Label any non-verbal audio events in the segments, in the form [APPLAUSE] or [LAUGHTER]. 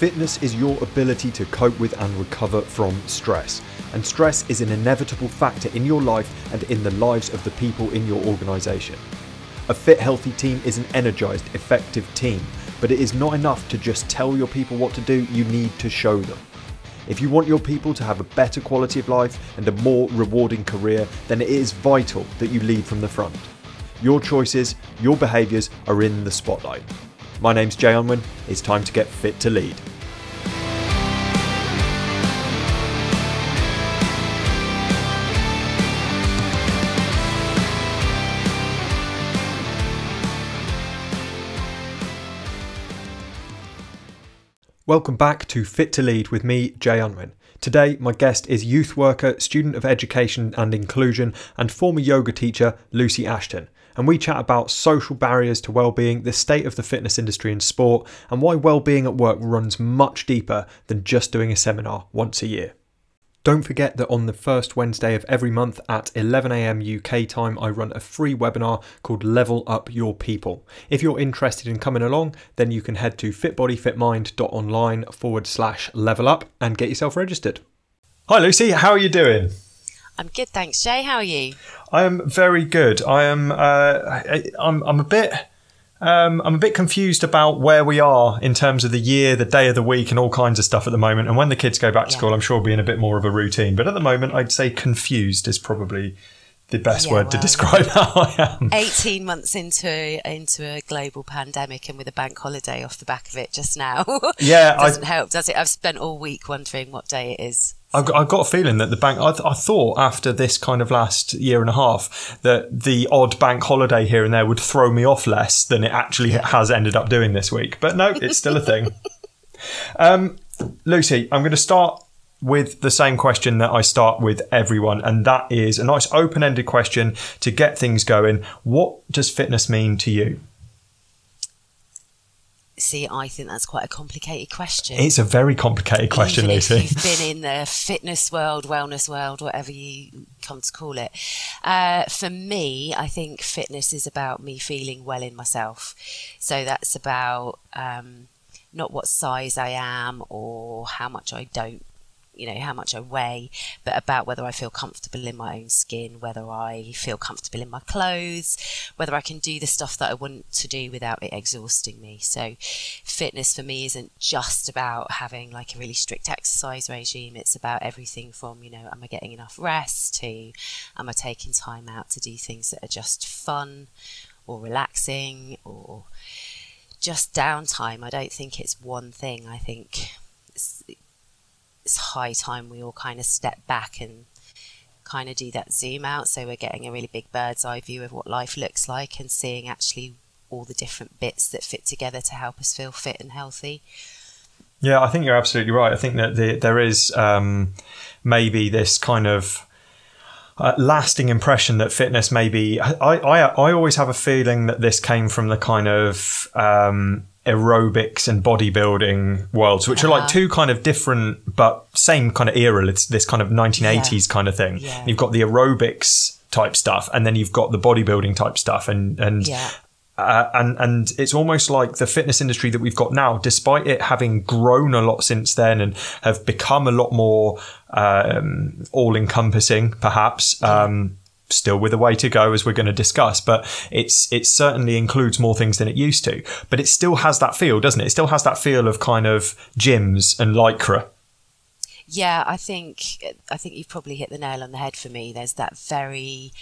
Fitness is your ability to cope with and recover from stress. And stress is an inevitable factor in your life and in the lives of the people in your organisation. A fit, healthy team is an energised, effective team, but it is not enough to just tell your people what to do, you need to show them. If you want your people to have a better quality of life and a more rewarding career, then it is vital that you lead from the front. Your choices, your behaviours are in the spotlight. My name's Jay Unwin, it's time to get fit to lead. Welcome back to Fit to Lead with me, Jay Unwin. Today, my guest is youth worker, student of education and inclusion, and former yoga teacher Lucy Ashton. And we chat about social barriers to well-being, the state of the fitness industry and sport, and why well-being at work runs much deeper than just doing a seminar once a year. Don't forget that on the first Wednesday of every month at 11am UK time, I run a free webinar called Level Up Your People. If you're interested in coming along, then you can head to fitbodyfitmind.online forward slash level up and get yourself registered. Hi, Lucy. How are you doing? I'm good, thanks, Jay. How are you? I am very good. I am. Uh, I, I'm. I'm a bit um, I'm a bit confused about where we are in terms of the year, the day of the week, and all kinds of stuff at the moment. And when the kids go back to yeah. school, I'm sure we'll be in a bit more of a routine. But at the moment, I'd say confused is probably the best yeah, word well, to describe [LAUGHS] how I am. 18 months into into a global pandemic and with a bank holiday off the back of it just now. [LAUGHS] Yeah, doesn't I, help, does it? I've spent all week wondering what day it is. I've got, I've got, a feeling that the bank, I, th- I, thought after this kind of last year and a half that the odd bank holiday here and there would throw me off less than it actually has ended up doing this week. But no, it's still a thing. [LAUGHS] um, Lucy, I'm going to start with the same question that I start with everyone, and that is a nice open ended question to get things going. What does fitness mean to you? See, I think that's quite a complicated question. It's a very complicated question, Even Lucy. If you've been in the fitness world, wellness world, whatever you come to call it. Uh, for me, I think fitness is about me feeling well in myself. So that's about um, not what size I am or how much I don't you know how much I weigh, but about whether I feel comfortable in my own skin, whether I feel comfortable in my clothes, whether I can do the stuff that I want to do without it exhausting me. So, fitness for me isn't just about having like a really strict exercise regime. It's about everything from you know, am I getting enough rest to am I taking time out to do things that are just fun or relaxing or just downtime. I don't think it's one thing. I think it's high time we all kind of step back and kind of do that zoom out so we're getting a really big bird's eye view of what life looks like and seeing actually all the different bits that fit together to help us feel fit and healthy. Yeah, I think you're absolutely right. I think that the, there is um, maybe this kind of uh, lasting impression that fitness maybe. I, I I always have a feeling that this came from the kind of um, aerobics and bodybuilding worlds, which uh-huh. are like uh-huh. two kind of different but same kind of era. It's this kind of 1980s yeah. kind of thing. Yeah. You've got the aerobics type stuff, and then you've got the bodybuilding type stuff, and and. Yeah. Uh, and and it's almost like the fitness industry that we've got now, despite it having grown a lot since then and have become a lot more um, all encompassing, perhaps. Um, still with a way to go as we're going to discuss but it's it certainly includes more things than it used to. But it still has that feel doesn't it? It still has that feel of kind of gyms and lycra. Yeah i think i think you've probably hit the nail on the head for me. There's that very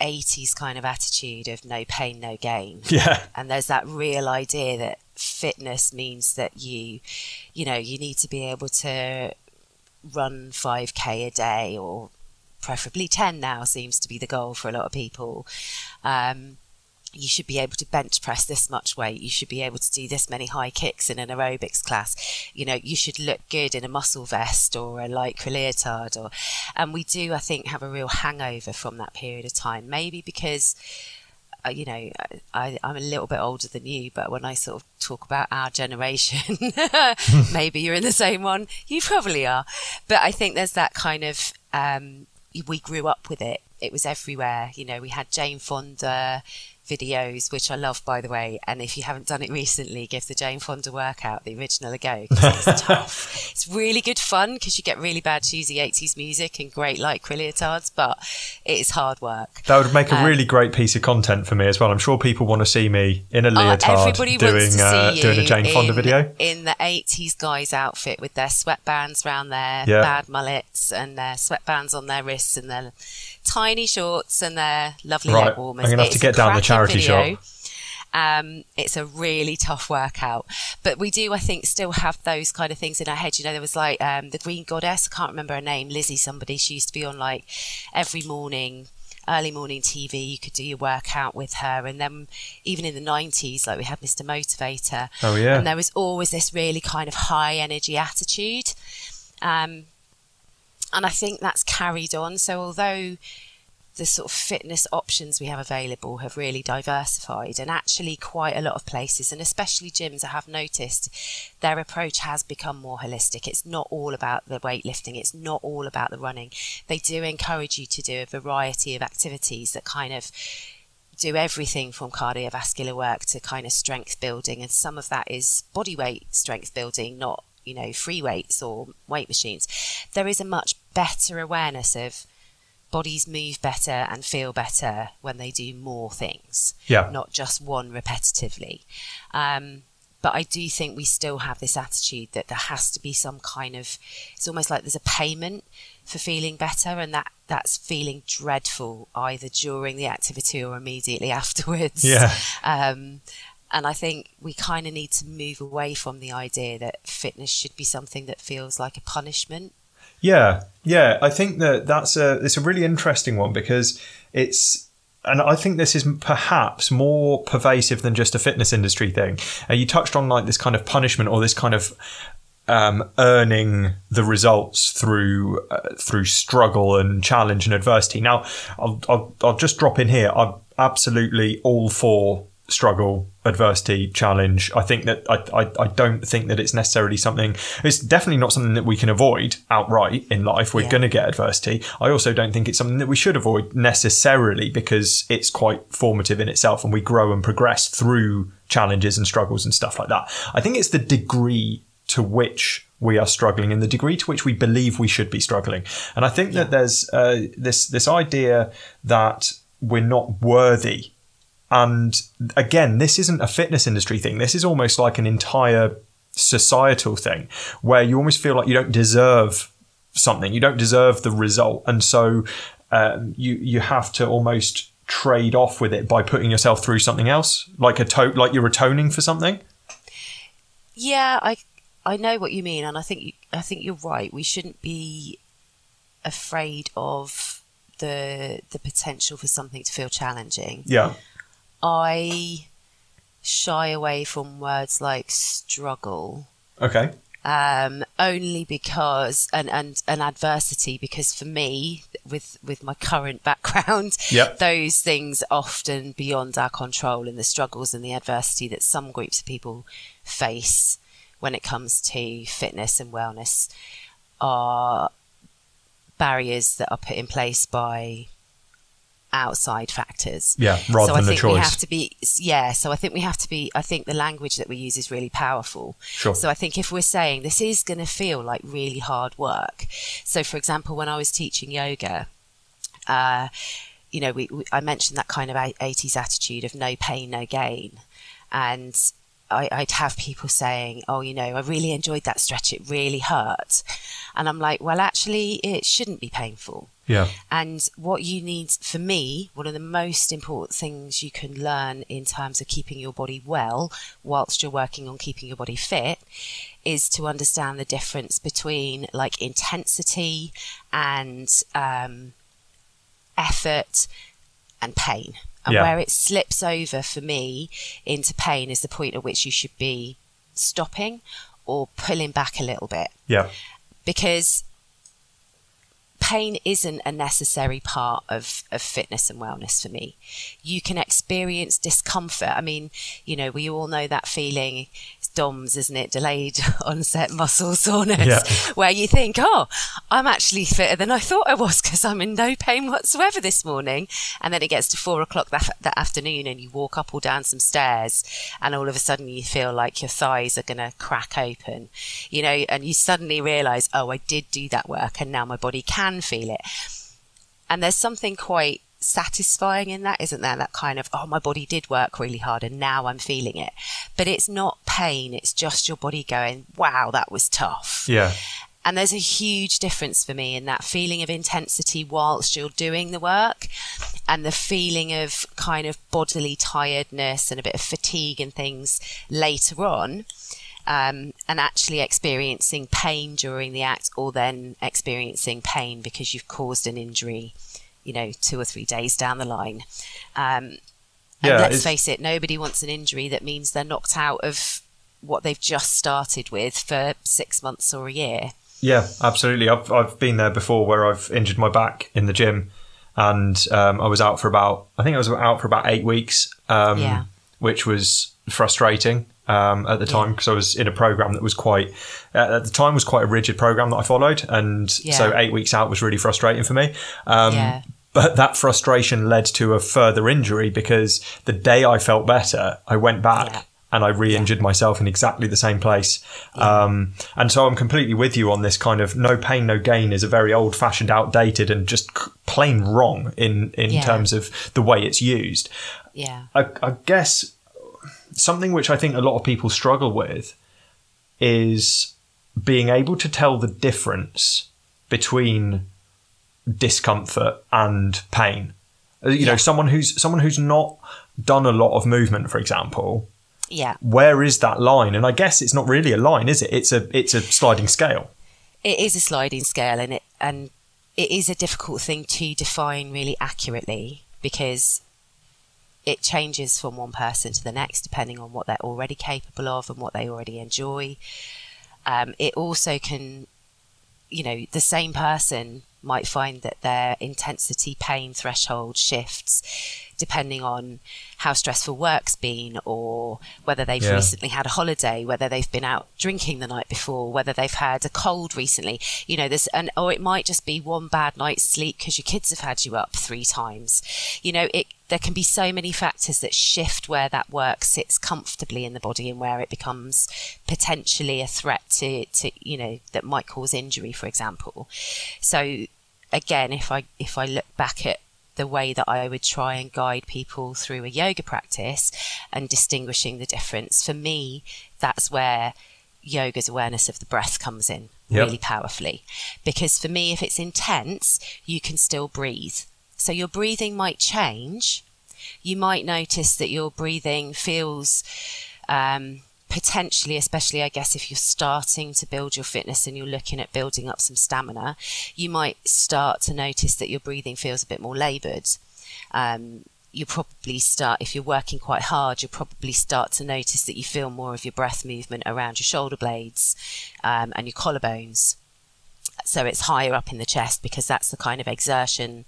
80s kind of attitude of no pain no gain. [LAUGHS] Yeah. And there's that real idea that fitness means that you you know you need to be able to run 5k a day or preferably 10 now seems to be the goal for a lot of people. Um, you should be able to bench press this much weight. You should be able to do this many high kicks in an aerobics class. You know, you should look good in a muscle vest or a lycra leotard. Or, and we do, I think, have a real hangover from that period of time. Maybe because, uh, you know, I, I'm a little bit older than you, but when I sort of talk about our generation, [LAUGHS] [LAUGHS] maybe you're in the same one. You probably are. But I think there's that kind of, um, we grew up with it. It was everywhere. You know, we had Jane Fonda, videos, which I love, by the way. And if you haven't done it recently, give the Jane Fonda workout, the original, a go. It's [LAUGHS] tough. It's really good fun because you get really bad cheesy 80s music and great light leotards, but it is hard work. That would make a um, really great piece of content for me as well. I'm sure people want to see me in a oh, leotard uh, doing, uh, doing a Jane Fonda in, video. In the 80s guy's outfit with their sweatbands around their yeah. bad mullets and their sweatbands on their wrists and their tiny shorts and they're lovely right. leg warmers. I'm going to have to get down the charity video. shop. Um, it's a really tough workout. But we do, I think, still have those kind of things in our head. You know, there was like um, the Green Goddess, I can't remember her name, Lizzie, somebody, she used to be on like every morning. Early morning TV, you could do your workout with her, and then even in the 90s, like we had Mr. Motivator. Oh, yeah. And there was always this really kind of high energy attitude. Um, and I think that's carried on. So although the sort of fitness options we have available have really diversified and actually quite a lot of places and especially gyms I have noticed their approach has become more holistic. It's not all about the weightlifting. It's not all about the running. They do encourage you to do a variety of activities that kind of do everything from cardiovascular work to kind of strength building. And some of that is body weight strength building not you know, free weights or weight machines, there is a much better awareness of bodies move better and feel better when they do more things, yeah. not just one repetitively. Um, but I do think we still have this attitude that there has to be some kind of, it's almost like there's a payment for feeling better, and that that's feeling dreadful either during the activity or immediately [LAUGHS] afterwards. Yeah. Um, and I think we kind of need to move away from the idea that fitness should be something that feels like a punishment. Yeah, yeah. I think that that's a it's a really interesting one because it's and I think this is perhaps more pervasive than just a fitness industry thing. Uh, you touched on like this kind of punishment or this kind of um, earning the results through uh, through struggle and challenge and adversity. Now, I'll, I'll, I'll just drop in here. I'm absolutely all for struggle, adversity, challenge. I think that I, I, I, don't think that it's necessarily something, it's definitely not something that we can avoid outright in life. We're yeah. going to get adversity. I also don't think it's something that we should avoid necessarily because it's quite formative in itself and we grow and progress through challenges and struggles and stuff like that. I think it's the degree to which we are struggling and the degree to which we believe we should be struggling. And I think yeah. that there's uh, this, this idea that we're not worthy and again, this isn't a fitness industry thing. This is almost like an entire societal thing where you almost feel like you don't deserve something, you don't deserve the result, and so um, you you have to almost trade off with it by putting yourself through something else, like a to- like you're atoning for something. Yeah, I I know what you mean, and I think you, I think you're right. We shouldn't be afraid of the the potential for something to feel challenging. Yeah. I shy away from words like struggle. Okay. Um, only because and, and and adversity because for me with with my current [LAUGHS] background yep. those things often beyond our control and the struggles and the adversity that some groups of people face when it comes to fitness and wellness are barriers that are put in place by outside factors. Yeah, rather so than I think the choice. We have to be, yeah. So I think we have to be. I think the language that we use is really powerful. Sure. So I think if we're saying this is going to feel like really hard work. So for example, when I was teaching yoga, uh, you know, we, we, I mentioned that kind of 80s attitude of no pain, no gain, and I, would have people saying, "Oh, you know, I really enjoyed that stretch. It really hurt," and I'm like, "Well, actually, it shouldn't be painful." Yeah. And what you need, for me, one of the most important things you can learn in terms of keeping your body well whilst you're working on keeping your body fit is to understand the difference between like intensity and um, effort and pain. And yeah. where it slips over for me into pain is the point at which you should be stopping or pulling back a little bit. Yeah. Because pain isn't a necessary part of, of fitness and wellness for me. You can experience discomfort. I mean, you know, we all know that feeling. DOMS, isn't it? Delayed [LAUGHS] onset muscle [LAUGHS] soreness, yeah. where you think, oh, I'm actually fitter than I thought I was because I'm in no pain whatsoever this morning. And then it gets to four o'clock that, that afternoon and you walk up or down some stairs and all of a sudden you feel like your thighs are going to crack open, you know, and you suddenly realize, oh, I did do that work and now my body can feel it. And there's something quite satisfying in that, isn't there? That kind of, oh, my body did work really hard and now I'm feeling it. But it's not pain, it's just your body going, wow, that was tough. Yeah. And there's a huge difference for me in that feeling of intensity whilst you're doing the work and the feeling of kind of bodily tiredness and a bit of fatigue and things later on. Um, and actually experiencing pain during the act or then experiencing pain because you've caused an injury, you know, two or three days down the line. Um, yeah, let's face it, nobody wants an injury that means they're knocked out of what they've just started with for six months or a year. Yeah, absolutely. I've I've been there before where I've injured my back in the gym, and um, I was out for about I think I was out for about eight weeks, um, yeah. which was frustrating um, at the time because yeah. I was in a program that was quite uh, at the time was quite a rigid program that I followed, and yeah. so eight weeks out was really frustrating for me. Um, yeah. But that frustration led to a further injury because the day I felt better, I went back and I re-injured yeah. myself in exactly the same place. Yeah. Um, and so I'm completely with you on this kind of no pain, no gain is a very old-fashioned, outdated, and just plain wrong in in yeah. terms of the way it's used. Yeah, I, I guess something which I think a lot of people struggle with is being able to tell the difference between discomfort and pain. Uh, you know, someone who's someone who's not done a lot of movement, for example, yeah. Where is that line? And I guess it's not really a line, is it? It's a it's a sliding scale. It is a sliding scale, and it and it is a difficult thing to define really accurately because it changes from one person to the next depending on what they're already capable of and what they already enjoy. Um, it also can, you know, the same person might find that their intensity pain threshold shifts depending on how stressful work's been or whether they've yeah. recently had a holiday, whether they've been out drinking the night before, whether they've had a cold recently. You know, this, and or it might just be one bad night's sleep because your kids have had you up three times. You know, it there can be so many factors that shift where that work sits comfortably in the body and where it becomes potentially a threat to, to you know that might cause injury for example so again if i if i look back at the way that I would try and guide people through a yoga practice and distinguishing the difference. For me, that's where yoga's awareness of the breath comes in yep. really powerfully. Because for me, if it's intense, you can still breathe. So your breathing might change. You might notice that your breathing feels um, potentially, especially I guess if you're starting to build your fitness and you're looking at building up some stamina, you might start to notice that your breathing feels a bit more laboured. Um, you probably start, if you're working quite hard, you'll probably start to notice that you feel more of your breath movement around your shoulder blades um, and your collarbones. So it's higher up in the chest because that's the kind of exertion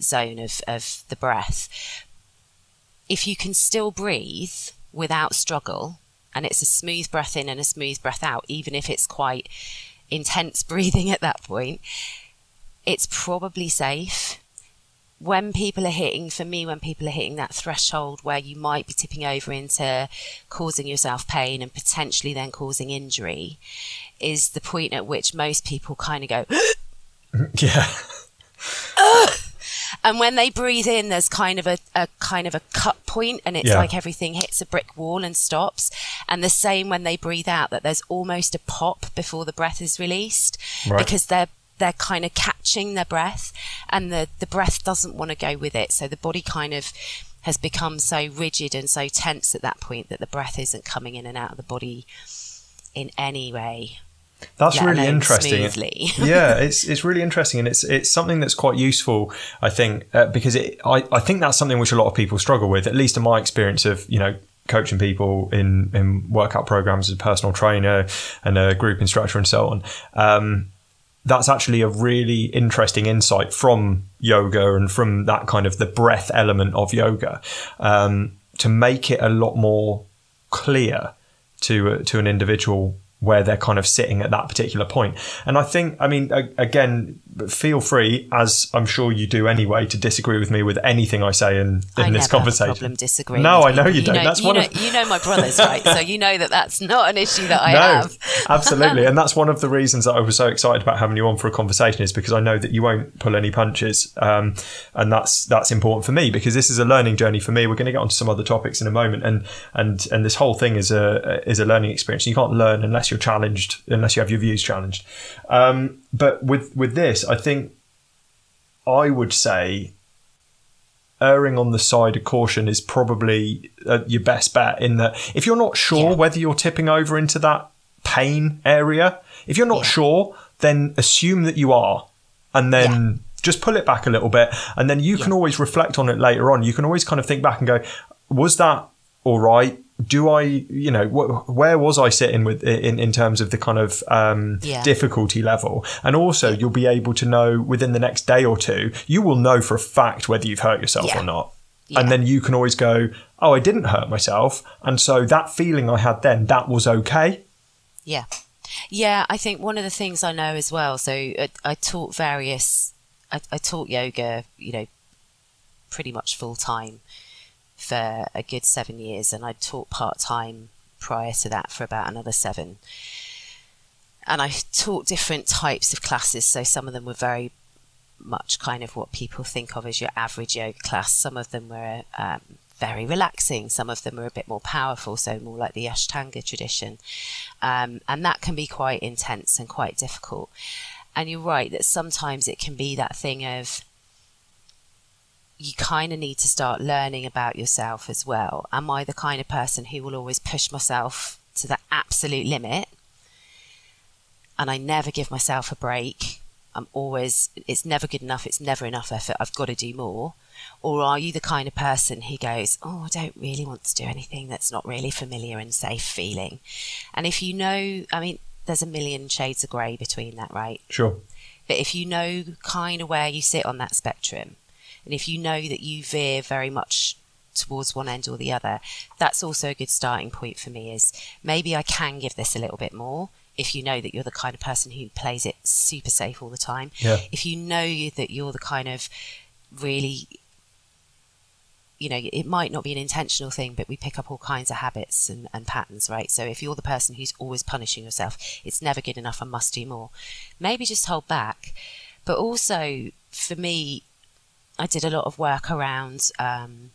zone of, of the breath. If you can still breathe without struggle, and it's a smooth breath in and a smooth breath out, even if it's quite intense [LAUGHS] breathing at that point, it's probably safe. When people are hitting, for me, when people are hitting that threshold where you might be tipping over into causing yourself pain and potentially then causing injury, is the point at which most people kind of go, [GASPS] [LAUGHS] Yeah. [GASPS] And when they breathe in, there's kind of a, a kind of a cut point and it's yeah. like everything hits a brick wall and stops. And the same when they breathe out, that there's almost a pop before the breath is released right. because they're they're kind of catching their breath and the, the breath doesn't want to go with it. So the body kind of has become so rigid and so tense at that point that the breath isn't coming in and out of the body in any way. That's really interesting. [LAUGHS] yeah, it's it's really interesting, and it's it's something that's quite useful, I think, uh, because it, I I think that's something which a lot of people struggle with, at least in my experience of you know coaching people in in workout programs as a personal trainer and a group instructor and so on. Um, that's actually a really interesting insight from yoga and from that kind of the breath element of yoga um, to make it a lot more clear to uh, to an individual where they're kind of sitting at that particular point. And I think, I mean, again, feel free, as I'm sure you do anyway, to disagree with me with anything I say in, in I this conversation. problem disagreeing. No, I know you, you don't. Know, that's you one know, of you know my brothers, right? so you know that that's not an issue that I no, have. [LAUGHS] absolutely, and that's one of the reasons that I was so excited about having you on for a conversation is because I know that you won't pull any punches, um, and that's that's important for me because this is a learning journey for me. We're going to get onto some other topics in a moment, and and and this whole thing is a is a learning experience. You can't learn unless you're challenged unless you have your views challenged. Um, but with with this, I think I would say erring on the side of caution is probably uh, your best bet. In that, if you're not sure yeah. whether you're tipping over into that pain area, if you're not yeah. sure, then assume that you are, and then. Yeah. Just pull it back a little bit, and then you can always reflect on it later on. You can always kind of think back and go, "Was that all right? Do I, you know, wh- where was I sitting with in, in terms of the kind of um, yeah. difficulty level? And also, you'll be able to know within the next day or two, you will know for a fact whether you've hurt yourself yeah. or not. Yeah. And then you can always go, oh, I didn't hurt myself. And so that feeling I had then, that was okay. Yeah. Yeah, I think one of the things I know as well, so I, I taught various, I, I taught yoga, you know, pretty much full time for a good seven years, and I taught part time prior to that for about another seven. And I taught different types of classes, so some of them were very much kind of what people think of as your average yoga class. Some of them were um, very relaxing. Some of them were a bit more powerful, so more like the Ashtanga tradition. Um, and that can be quite intense and quite difficult. And you're right that sometimes it can be that thing of you kind of need to start learning about yourself as well. Am I the kind of person who will always push myself to the absolute limit? And I never give myself a break. I'm always, it's never good enough. It's never enough effort. I've got to do more. Or are you the kind of person who goes, Oh, I don't really want to do anything that's not really familiar and safe feeling? And if you know, I mean, there's a million shades of grey between that, right? Sure. But if you know kind of where you sit on that spectrum, and if you know that you veer very much towards one end or the other, that's also a good starting point for me is maybe I can give this a little bit more if you know that you're the kind of person who plays it super safe all the time. Yeah. If you know that you're the kind of really you know, it might not be an intentional thing, but we pick up all kinds of habits and, and patterns, right? So if you're the person who's always punishing yourself, it's never good enough, I must do more. Maybe just hold back. But also, for me, I did a lot of work around um,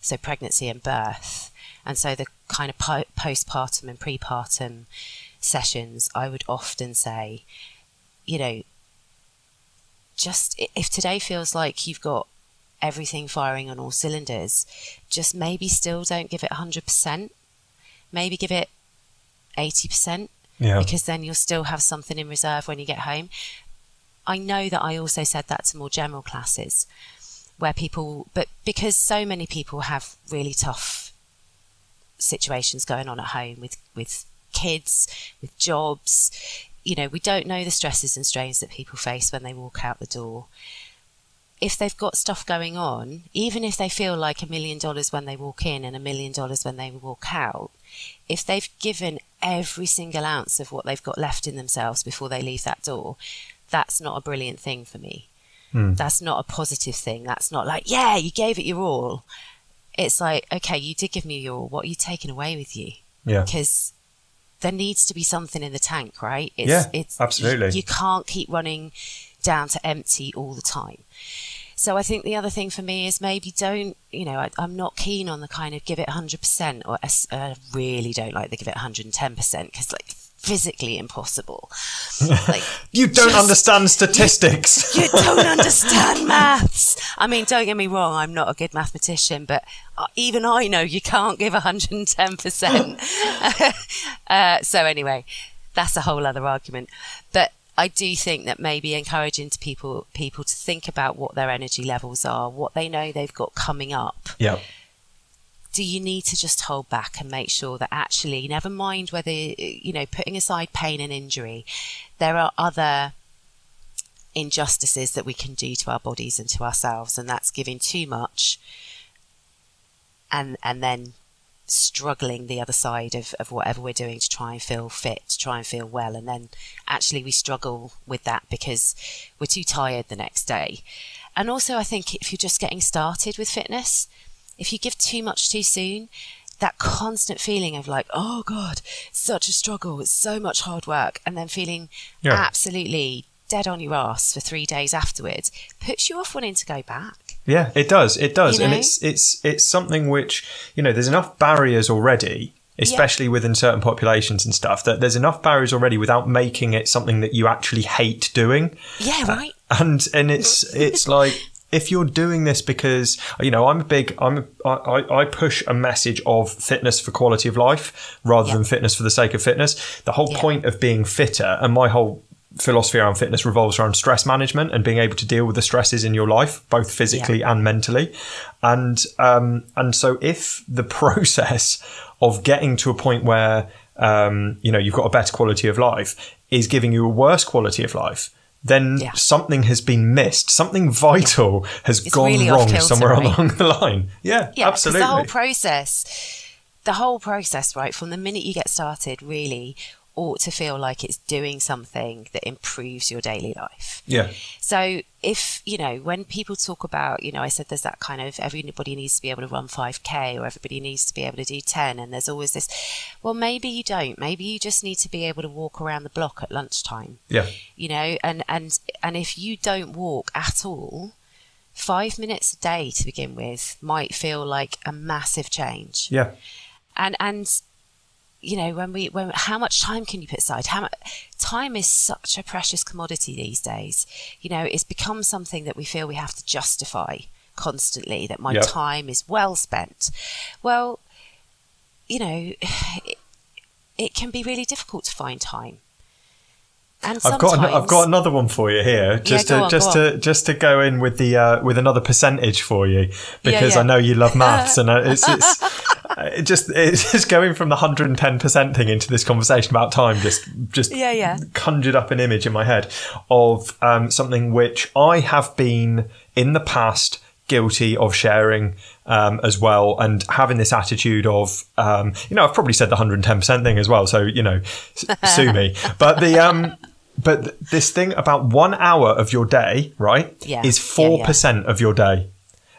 so pregnancy and birth, and so the kind of po- postpartum and prepartum sessions. I would often say, you know, just if today feels like you've got everything firing on all cylinders, just maybe still don't give it 100%. Maybe give it 80%. Yeah. Because then you'll still have something in reserve when you get home. I know that I also said that to more general classes where people, but because so many people have really tough situations going on at home with, with kids, with jobs, you know, we don't know the stresses and strains that people face when they walk out the door. If they've got stuff going on, even if they feel like a million dollars when they walk in and a million dollars when they walk out, if they've given every single ounce of what they've got left in themselves before they leave that door, that's not a brilliant thing for me. Mm. That's not a positive thing. That's not like, yeah, you gave it your all. It's like, okay, you did give me your all. What are you taking away with you? Yeah. Because there needs to be something in the tank, right? It's, yeah, it's, absolutely. You, you can't keep running down to empty all the time. So I think the other thing for me is maybe don't, you know, I, am not keen on the kind of give it 100% or I really don't like the give it 110% because like physically impossible. Like [LAUGHS] you don't just, understand statistics. You, [LAUGHS] you, don't [LAUGHS] understand maths. I mean, don't get me wrong, I'm not a good mathematician, but uh, even I know you can't give 110%. uh, so anyway, that's a whole other argument. But I do think that maybe encouraging to people people to think about what their energy levels are, what they know they've got coming up. Yeah do you need to just hold back and make sure that actually, never mind whether, you know, putting aside pain and injury, there are other injustices that we can do to our bodies and to ourselves, and that's giving too much and and then struggling the other side of, of whatever we're doing to try and feel fit, to try and feel well. And then actually we struggle with that because we're too tired the next day. And also, I think if you're just getting started with fitness, if you give too much too soon, that constant feeling of like, oh God, such a struggle, it's so much hard work, and then feeling yeah. absolutely dead on your ass for three days afterwards puts you off wanting to go back. Yeah, it does. It does, you know? and it's it's it's something which you know there's enough barriers already, especially yeah. within certain populations and stuff. That there's enough barriers already without making it something that you actually hate doing. Yeah, right. Uh, and and it's [LAUGHS] it's like if you're doing this because you know I'm a big I'm I, I push a message of fitness for quality of life rather yeah. than fitness for the sake of fitness. The whole yeah. point of being fitter and my whole philosophy around fitness revolves around stress management and being able to deal with the stresses in your life, both physically yeah. and mentally. And um, and so if the [LAUGHS] process of getting to a point where um, you know you've got a better quality of life is giving you a worse quality of life, then yeah. something has been missed. Something vital has it's gone really wrong somewhere right? along the line. Yeah, yeah absolutely. The whole process, the whole process, right, from the minute you get started, really ought to feel like it's doing something that improves your daily life. Yeah. So if, you know, when people talk about, you know, I said there's that kind of everybody needs to be able to run 5K or everybody needs to be able to do 10, and there's always this, well, maybe you don't. Maybe you just need to be able to walk around the block at lunchtime. Yeah. You know, and, and, and if you don't walk at all, five minutes a day to begin with might feel like a massive change. Yeah. And, and, you know when we when how much time can you put aside? How much time is such a precious commodity these days. You know it's become something that we feel we have to justify constantly that my yep. time is well spent. Well you know it, [SIGHS] it can be really difficult to find time. And I've got an, I've got another one for you here, just yeah, to on, just to just to go in with the uh, with another percentage for you because yeah, yeah. I know you love maths [LAUGHS] and uh, it's, it's [LAUGHS] it just [LAUGHS] it's just going from the hundred and ten percent thing into this conversation about time just just yeah yeah conjured up an image in my head of um, something which I have been in the past guilty of sharing um, as well and having this attitude of um, you know I've probably said the 110% thing as well so you know sue me [LAUGHS] but the um but this thing about one hour of your day, right, yeah. is four yeah, percent yeah. of your day.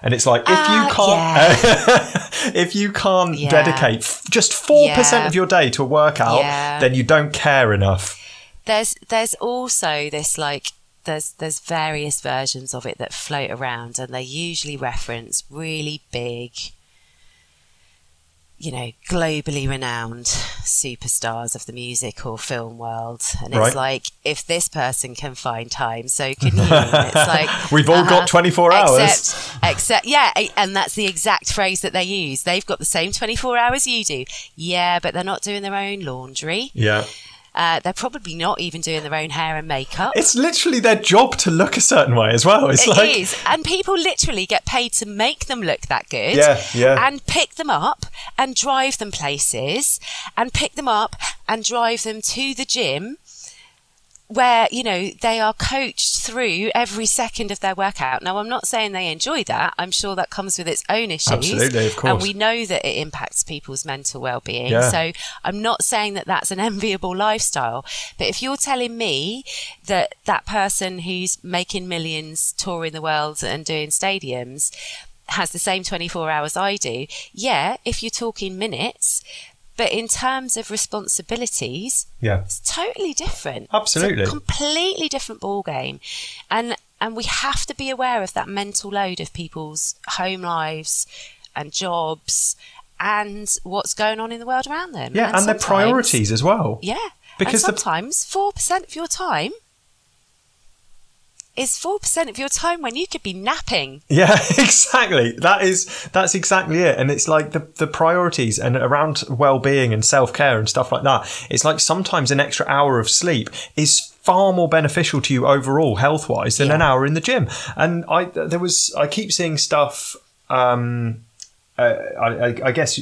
And it's like if uh, you can't uh, [LAUGHS] if you can't dedicate just four percent of your day to a workout, then you don't care enough. There's there's also this like there's there's various versions of it that float around, and they usually reference really big you know, globally renowned superstars of the music or film world. And right. it's like, if this person can find time, so [LAUGHS] can you. it's like, we've all uh, got uh-huh. 24 hours. Except, except, yeah, and that's the exact phrase that they use. They've got the same 24 hours you do. Yeah, but they're not doing their own laundry. Yeah. Uh, they're probably not even doing their own hair and makeup. It's literally their job to look a certain way as well. It's it like is. and people literally get paid to make them look that good. Yeah, yeah. And pick them up and drive them places, and pick them up and drive them to the gym where you know they are coached through every second of their workout. Now, I'm not saying they enjoy that. I'm sure that comes with its own issues, absolutely, of course, and we know that it impacts people's mental well-being. Yeah. So, I'm not saying that that's an enviable lifestyle. But if you're telling me that that person who's making millions, touring the world, and doing stadiums has the same 24 hours I do, yeah, if you're talking minutes, but in terms of responsibilities, yeah, it's totally different. Absolutely, completely different ball game, and and we have to be aware of that mental load of people's home lives and jobs and what's going on in the world around them. Yeah, and, and their priorities as well. Yeah, because and sometimes four percent of your time is 4% of your time when you could be napping. Yeah, [LAUGHS] exactly. That is that's exactly it. And it's like the the priorities and around well-being and self-care and stuff like that. It's like sometimes an extra hour of sleep is far more beneficial to you overall health-wise than yeah. an hour in the gym. And I there was I keep seeing stuff um uh, I, I, I guess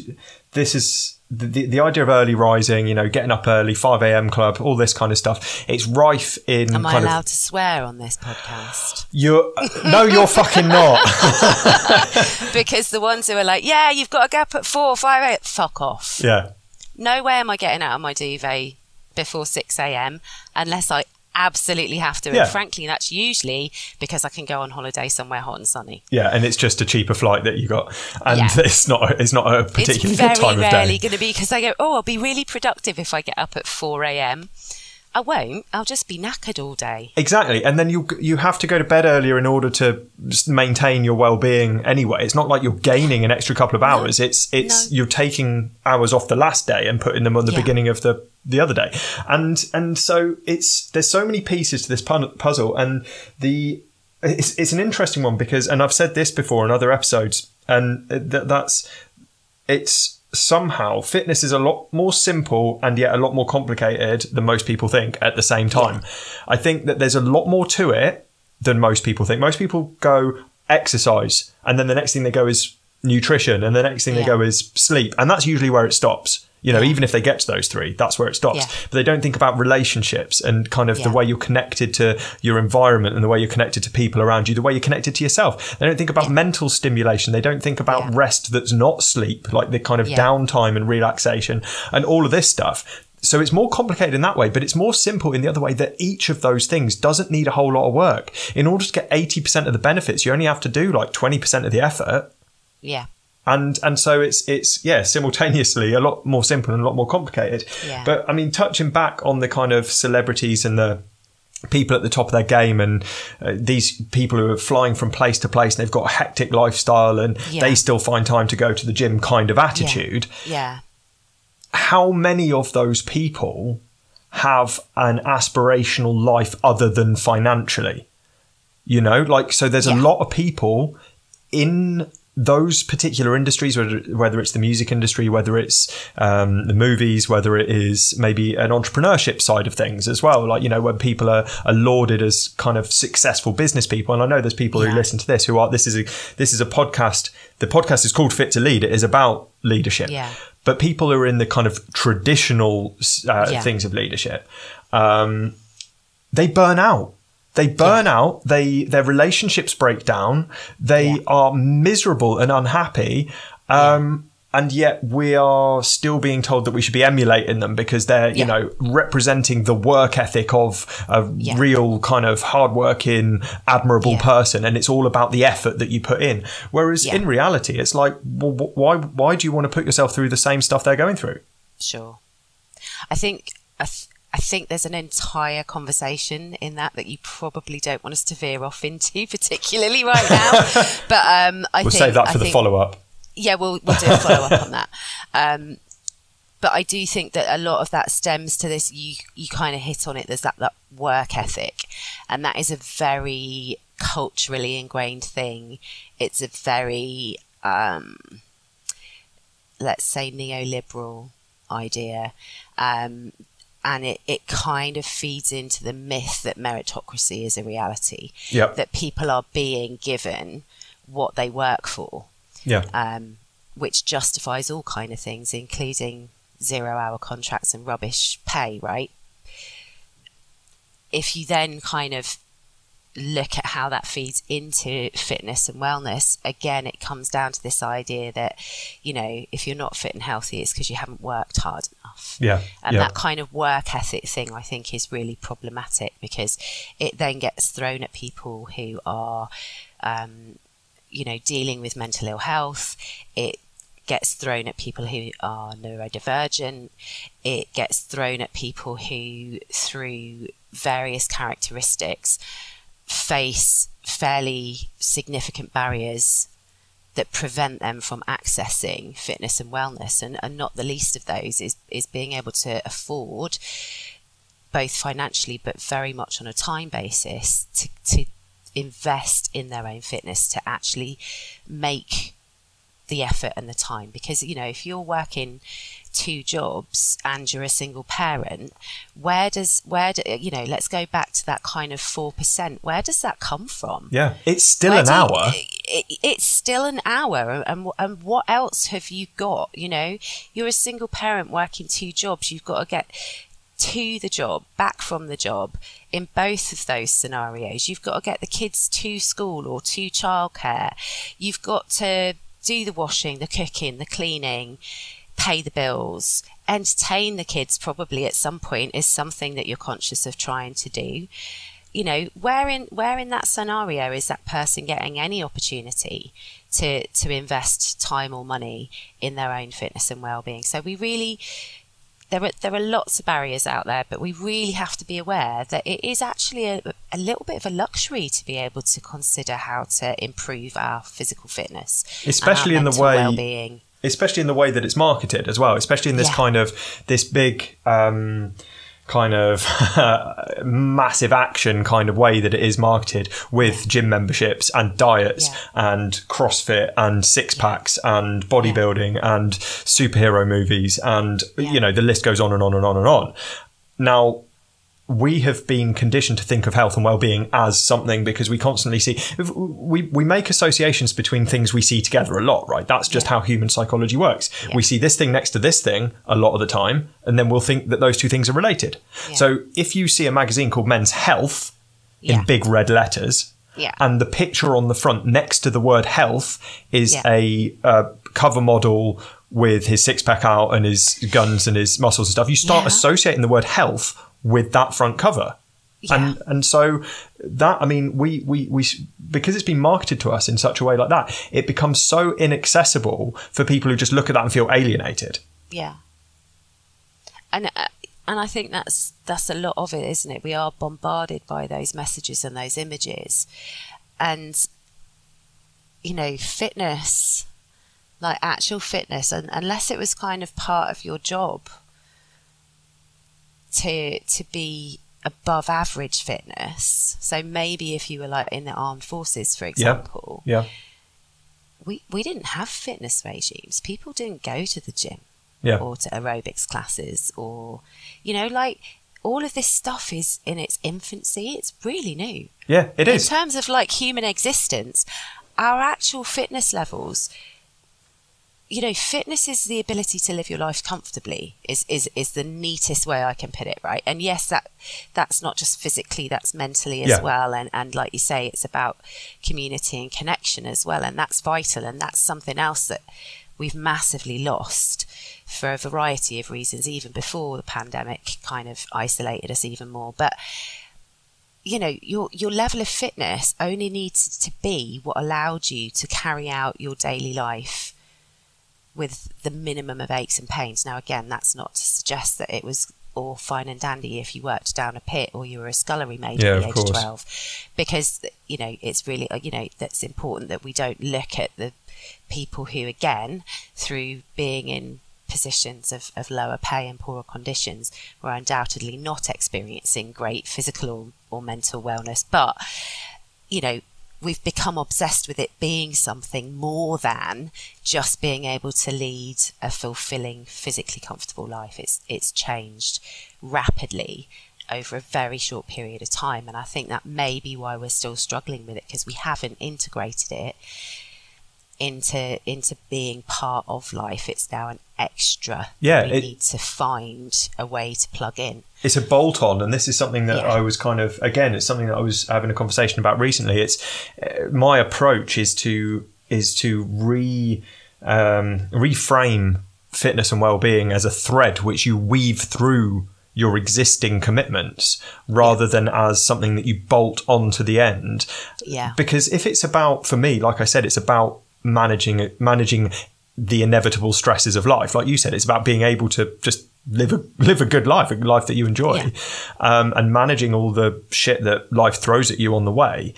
this is the, the, the idea of early rising, you know, getting up early, 5 a.m. club, all this kind of stuff, it's rife in. Am I allowed of, to swear on this podcast? You're, no, you're fucking not. [LAUGHS] [LAUGHS] because the ones who are like, yeah, you've got get up at four, five, eight, fuck off. yeah. No way am I getting out of my duvet before 6 a.m. unless I absolutely have to. Yeah. And frankly, that's usually because I can go on holiday somewhere hot and sunny. Yeah, and it's just a cheaper flight that you got, and Yeah. it's not it's not a particularly it's very good time of rarely day. going to be because I go, oh, I'll be really productive if I get up at 4 a.m. I won't. I'll just be knackered all day. Exactly, and then you you have to go to bed earlier in order to maintain your well being. Anyway, it's not like you're gaining an extra couple of hours. It's it's No. you're taking hours off the last day and putting them on the Yeah. beginning of the the other day, and and so it's there's so many pieces to this pun- puzzle, and the it's it's an interesting one because, and I've said this before in other episodes, and uh, th- that's it's somehow fitness is a lot more simple and yet a lot more complicated than most people think at the same time. I think that there's a lot more to it than most people think. Most people go exercise and then the next thing they go is nutrition and the next thing they go is sleep and that's usually where it stops. You know, Yeah. even if they get to those three, that's where it stops. Yeah. But they don't think about relationships and kind of the way you're connected to your environment and the way you're connected to people around you, the way you're connected to yourself. They don't think about mental stimulation. They don't think about Yeah. rest that's not sleep, like the kind of Yeah. downtime and relaxation and all of this stuff. So it's more complicated in that way, but it's more simple in the other way that each of those things doesn't need a whole lot of work. In order to get 80% of the benefits, you only have to do like 20% of the effort Yeah. And and so it's it's yeah simultaneously a lot more simple and a lot more complicated Yeah. but i mean touching back on the kind of celebrities and the people at the top of their game and uh, these people who are flying from place to place and they've got a hectic lifestyle and Yeah. they still find time to go to the gym kind of attitude Yeah. how many of those people have an aspirational life other than financially? You know, like, so there's a lot of people in those particular industries, whether, whether it's the music industry, whether it's um, the movies, whether it is maybe an entrepreneurship side of things as well. Like, you know, when people are, are lauded as kind of successful business people. And I know there's people who listen to this who are, this is a, this is a podcast. The podcast is called Fit to Lead. It is about leadership Yeah. but people who are in the kind of traditional uh, Yeah. things of leadership, um, they burn out. They burn out. They their relationships break down. They Yeah. are miserable and unhappy. Um, And yet we are still being told that we should be emulating them because they're, you know, representing the work ethic of a Yeah. real kind of hardworking, admirable Yeah. person, and it's all about the effort that you put in. Whereas Yeah. in reality, it's like, well, why why do you want to put yourself through the same stuff they're going through? Sure. I think I, th- I think there's an entire conversation in that that you probably don't want us to veer off into, [LAUGHS] particularly right now. [LAUGHS] but um, I We'll think save that I for the think- follow up. Yeah, we'll we'll do a follow up on that. Um, but I do think that a lot of that stems to this. You you kind of hit on it. There's that that work ethic, and that is a very culturally ingrained thing. It's a very um, let's say neoliberal idea. Um, and it, it kind of feeds into the myth that meritocracy is a reality. Yep. That people are being given what they work for Yeah. um, which justifies all kind of things, including zero-hour contracts and rubbish pay. Right? If you then kind of look at how that feeds into fitness and wellness, again, it comes down to this idea that you know if you're not fit and healthy, it's because you haven't worked hard enough. Yeah. And yeah. that kind of work ethic thing, I think, is really problematic because it then gets thrown at people who are, um, you know, dealing with mental ill health. It gets thrown at people who are neurodivergent. It gets thrown at people who, through various characteristics, face fairly significant barriers that prevent them from accessing fitness and wellness and, and not the least of those is is being able to afford both financially but very much on a time basis to, to invest in their own fitness to actually make the effort and the time. Because you know if you're working two jobs and you're a single parent, where does where do you know? Let's go back to that kind of four percent. Where does that come from? Yeah, it's still Where an you- hour. it, it's still an hour, and and what else have you got? You know, you're a single parent working two jobs. You've got to get to the job, back from the job. In both of those scenarios, you've got to get the kids to school or to childcare. You've got to do the washing, the cooking, the cleaning, pay the bills, entertain the kids. Probably at some point is something that you're conscious of trying to do. You know where in where in that scenario is that person getting any opportunity to to invest time or money in their own fitness and well-being? So we really there are there are lots of barriers out there but we really have to be aware that it is actually a, a little bit of a luxury to be able to consider how to improve our physical fitness and our Especially in the way- well-being especially in the way that it's marketed as well especially in this Yeah. kind of this big um kind of [LAUGHS] massive action kind of way that it is marketed with gym memberships and diets Yeah. and crossfit and six packs and bodybuilding and superhero movies and Yeah. you know the list goes on and on and on and on now we have been conditioned to think of health and well-being as something because we constantly see we, we make associations between things we see together a lot right that's just Yeah. how human psychology works Yeah. we see this thing next to this thing a lot of the time and then we'll think that those two things are related Yeah. so if you see a magazine called men's health in big red letters Yeah. and the picture on the front next to the word health is a uh, cover model with his six-pack out and his guns and his muscles and stuff you start Yeah. associating the word health with that front cover Yeah. and and so that I mean we, we we because it's been marketed to us in such a way like that it becomes so inaccessible for people who just look at that and feel alienated Yeah, and uh, and I think that's that's a lot of it, isn't it? We are bombarded by those messages and those images, and you know, fitness, like actual fitness, and unless it was kind of part of your job to to be above average fitness. So maybe if you were like in the armed forces, for example, yeah. we we didn't have fitness regimes. People didn't go to the gym yeah. or to aerobics classes or you know like all of this stuff is in its infancy. It's really new. Yeah it in is. terms of like human existence our actual fitness levels you know fitness is the ability to live your life comfortably is is is the neatest way i can put it right? And yes that that's not just physically that's mentally as Yeah. well. And and like you say it's about community and connection as well. And that's vital. And that's something else that we've massively lost for a variety of reasons even before the pandemic kind of isolated us even more. But you know your your level of fitness only needs to be what allowed you to carry out your daily life with the minimum of aches and pains. Now again that's not to suggest that it was all fine and dandy if you worked down a pit or you were a scullery maid Yeah, at the age course. of 12 because you know it's really uh, you know that's important that we don't look at the people who again through being in positions of, of lower pay and poorer conditions were undoubtedly not experiencing great physical or, or mental wellness. But you know we've become obsessed with it being something more than just being able to lead a fulfilling physically comfortable life. It's it's changed rapidly over a very short period of time and I think that may be why we're still struggling with it because we haven't integrated it into into being part of life it's now an extra Yeah, we it- need to find a way to plug in. It's a bolt on and this is something that Yeah. i was kind of again it's something that i was having a conversation about recently. It's uh, my approach is to is to re um, reframe fitness and well-being as a thread which you weave through your existing commitments rather than as something that you bolt on to the end. Yeah. Because if it's about for me like i said it's about managing managing the inevitable stresses of life like you said it's about being able to just live a [LAUGHS] live a good life a life that you enjoy Yeah. um, and managing all the shit that life throws at you on the way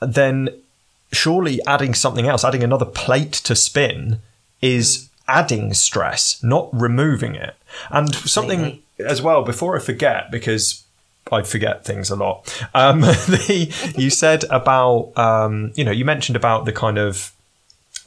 then surely adding something else adding another plate to spin is adding stress not removing it and something as well before i forget because I forget things a lot. Um, [LAUGHS] the, you said about, um, you know, you mentioned about the kind of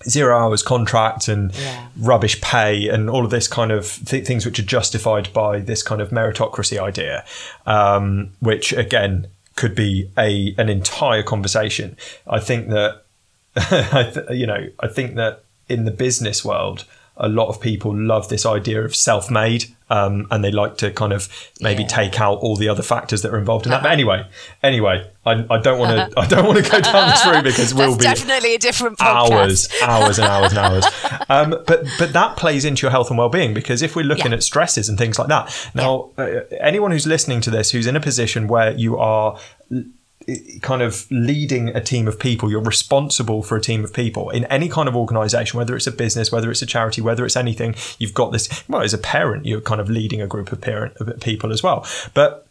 zero hours contract and Yeah. rubbish pay and all of this kind of th- things which are justified by this kind of meritocracy idea, um, which again could be a an entire conversation. I think that [LAUGHS] I th- you know I think that in the business world, a lot of people love this idea of self-made. Um, and they like to kind of maybe Yeah. take out all the other factors that are involved in that. But anyway, anyway, I, I don't want to. I don't want to go [LAUGHS] down this route because we'll be definitely a different podcast. hours, [LAUGHS] hours and hours and hours. Um, but but that plays into your health and well-being because if we're looking Yeah. at stresses and things like that, now uh, anyone who's listening to this who's in a position where you are kind of leading a team of people you're responsible for a team of people in any kind of organization whether it's a business whether it's a charity whether it's anything you've got this well as a parent you're kind of leading a group of parent of people as well but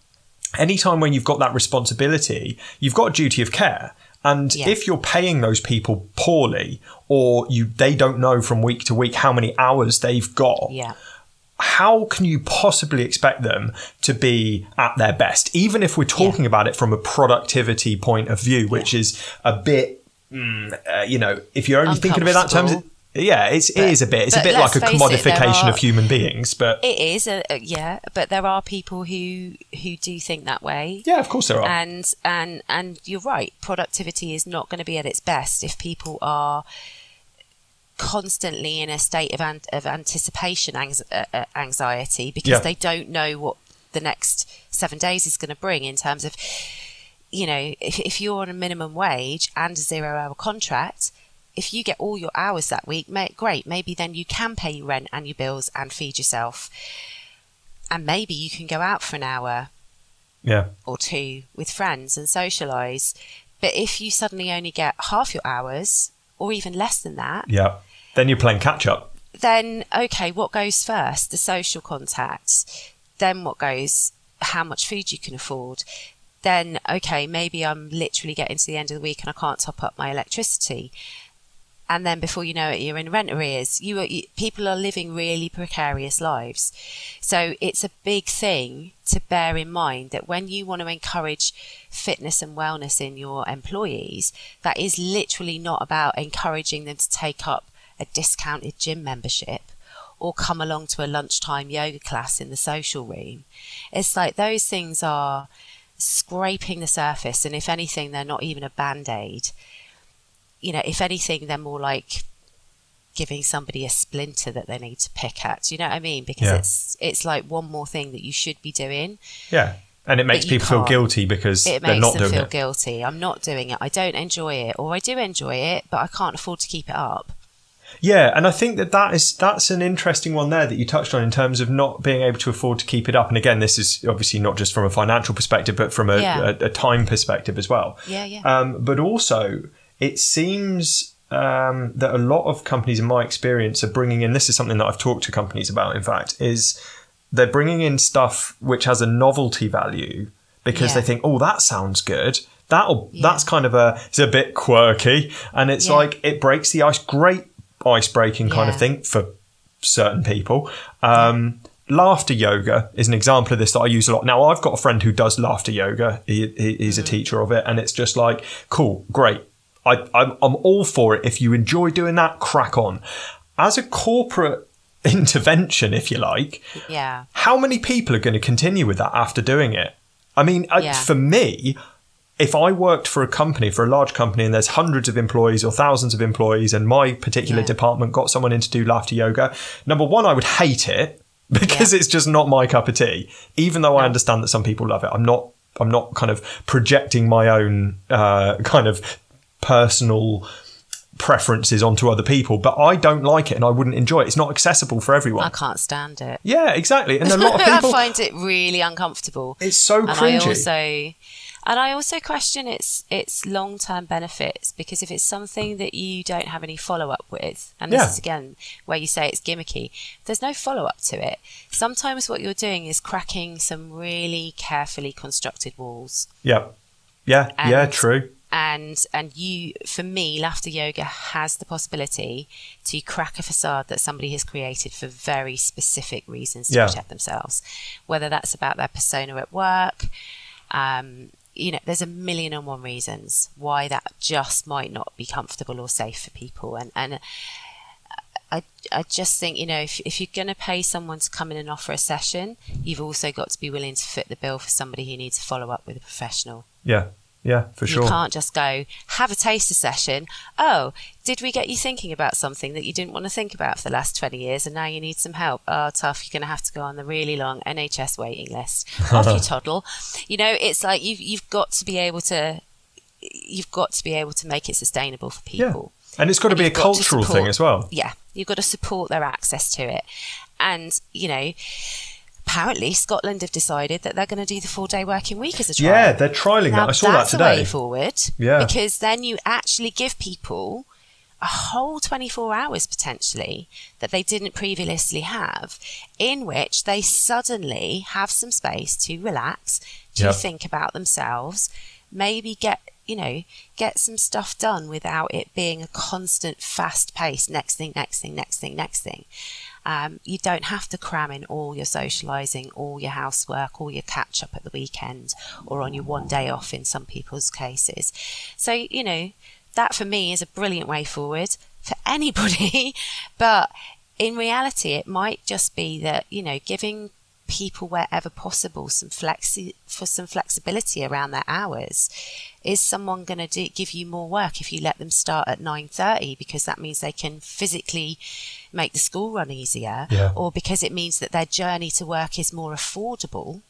anytime when you've got that responsibility, you've got a duty of care. And Yeah. if you're paying those people poorly, or you they don't know from week to week how many hours they've got, Yeah. How can you possibly expect them to be at their best? Even if we're talking about it from a productivity point of view, which is a bit, mm, uh, you know, if you're only thinking of it that terms. Yeah, it's, it is a bit. It's a bit like a face it, commodification are- of human beings, but It is, a, a- yeah, but there are people who who do think that way. yeah, of course there are. and and and you're right productivity is not going to be at its best if people are constantly in a state of, an, of anticipation uh, uh, anxiety because Yeah. they don't know what the next seven days is going to bring in terms of you know if, if you're on a minimum wage and a zero hour contract if you get all your hours that week ma- great maybe then you can pay your rent and your bills and feed yourself and maybe you can go out for an hour yeah, or two with friends and socialize. But if you suddenly only get half your hours or even less than that, yeah. Then you're playing catch up. then okay, what goes first? The social contact. Then what goes? How much food you can afford. Then okay, maybe I'm literally getting to the end of the week and I can't top up my electricity. And then before you know it, you're in rent arrears. You, are, you people are living really precarious lives. So it's a big thing to bear in mind that when you want to encourage fitness and wellness in your employees, that is literally not about encouraging them to take up a discounted gym membership or come along to a lunchtime yoga class in the social room. It's like those things are scraping the surface, and if anything, they're not even a band aid. You know, if anything, they're more like giving somebody a splinter that they need to pick at. Do you know what I mean? Because Yeah. it's it's like one more thing that you should be doing. Yeah. And it makes people feel guilty because It they're makes not them doing feel it. guilty. I'm not doing it. I don't enjoy it, or I do enjoy it, but I can't afford to keep it up. Yeah, and I think that that is that's an interesting one there that you touched on in terms of not being able to afford to keep it up. And again, this is obviously not just from a financial perspective, but from a, Yeah. a, a time perspective as well. Yeah, yeah. Um, but also, it seems um, that a lot of companies, in my experience, are bringing in. This is something that I've talked to companies about. In fact, is they're bringing in stuff which has a novelty value because Yeah. they think, oh, that sounds good. That'll Yeah. that's kind of a it's a bit quirky, and it's Yeah. like it breaks the ice. Great ice breaking kind of thing for certain people. Um, Laughter yoga is an example of this that I use a lot. Now, I've got a friend who does laughter yoga. He, he, he's a teacher of it, and it's just like, cool, great. I, I'm, I'm all for it. If you enjoy doing that, crack on. As a corporate [LAUGHS] intervention, if you like, Yeah. how many people are going to continue with that after doing it? I mean, I- for me, if I worked for a company, for a large company, and there's hundreds of employees or thousands of employees, and my particular Yeah. department got someone in to do laughter yoga, number one, I would hate it [LAUGHS] because Yeah. it's just not my cup of tea. Even though I understand that some people love it, I'm not. I'm not kind of projecting my own uh, kind of personal preferences onto other people, but I don't like it and I wouldn't enjoy it. It's not accessible for everyone. I can't stand it. Yeah, exactly. And a lot of [LAUGHS] people I find it really uncomfortable. It's so and cringy. I also and I also question its its long term benefits because if it's something that you don't have any follow up with, and this Yeah. is again where you say it's gimmicky, there's no follow up to it. Sometimes what you're doing is cracking some really carefully constructed walls. Yeah. Yeah. yeah, true. and and you for me laughter yoga has the possibility to crack a facade that somebody has created for very specific reasons to Yeah. protect themselves whether that's about their persona at work um, you know, there's a million and one reasons why that just might not be comfortable or safe for people. And, and I, I just think, you know, if, if you're going to pay someone to come in and offer a session, you've also got to be willing to fit the bill for somebody who needs to follow up with a professional. Yeah. Yeah, for you sure. You can't just go have a taster session. Oh, did we get you thinking about something that you didn't want to think about for the last 20 years and now you need some help? Oh, tough. You're going to have to go on the really long NHS waiting list. Off you [LAUGHS] toddle. You know, it's like you've, you've got to be able to, you've got to be able to make it sustainable for people. Yeah. And it's got to and be a cultural support, thing as well. Yeah. You've got to support their access to it. And, you know, apparently Scotland have decided that they're going to do the four day working week as a trial. Yeah, they're trialing now, that. I saw that today. Way forward. Yeah. Because then you actually give people a whole 24 hours potentially that they didn't previously have, in which they suddenly have some space to relax, to yeah. think about themselves, maybe get you know, get some stuff done without it being a constant fast pace, next thing, next thing, next thing, next thing. Um, you don't have to cram in all your socialising, all your housework, all your catch up at the weekend or on your one day off in some people's cases. So, you know, that for me is a brilliant way forward for anybody. [LAUGHS] but in reality, it might just be that, you know, giving people wherever possible some flexi for some flexibility around their hours is someone going to give you more work if you let them start at 9.30 because that means they can physically make the school run easier yeah. or because it means that their journey to work is more affordable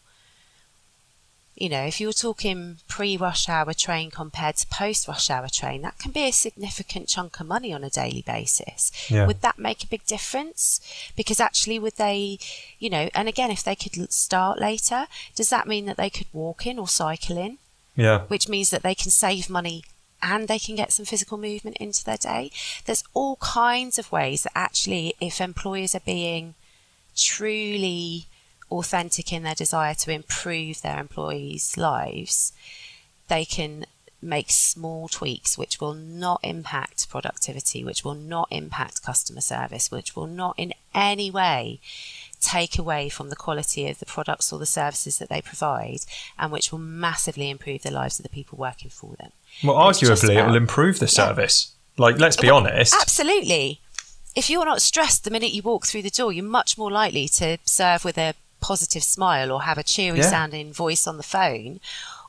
you know, if you're talking pre rush hour train compared to post rush hour train, that can be a significant chunk of money on a daily basis. Yeah. Would that make a big difference? Because actually, would they, you know, and again, if they could start later, does that mean that they could walk in or cycle in? Yeah. Which means that they can save money and they can get some physical movement into their day. There's all kinds of ways that actually, if employers are being truly authentic in their desire to improve their employees' lives, they can make small tweaks which will not impact productivity, which will not impact customer service, which will not in any way take away from the quality of the products or the services that they provide, and which will massively improve the lives of the people working for them. Well, arguably, it will improve the service. Yeah. Like, let's be well, honest. Absolutely. If you're not stressed the minute you walk through the door, you're much more likely to serve with a positive smile or have a cheery yeah. sounding voice on the phone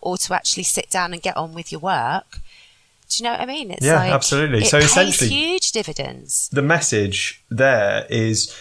or to actually sit down and get on with your work. Do you know what I mean? It's yeah, like, absolutely. so essentially, huge dividends. The message there is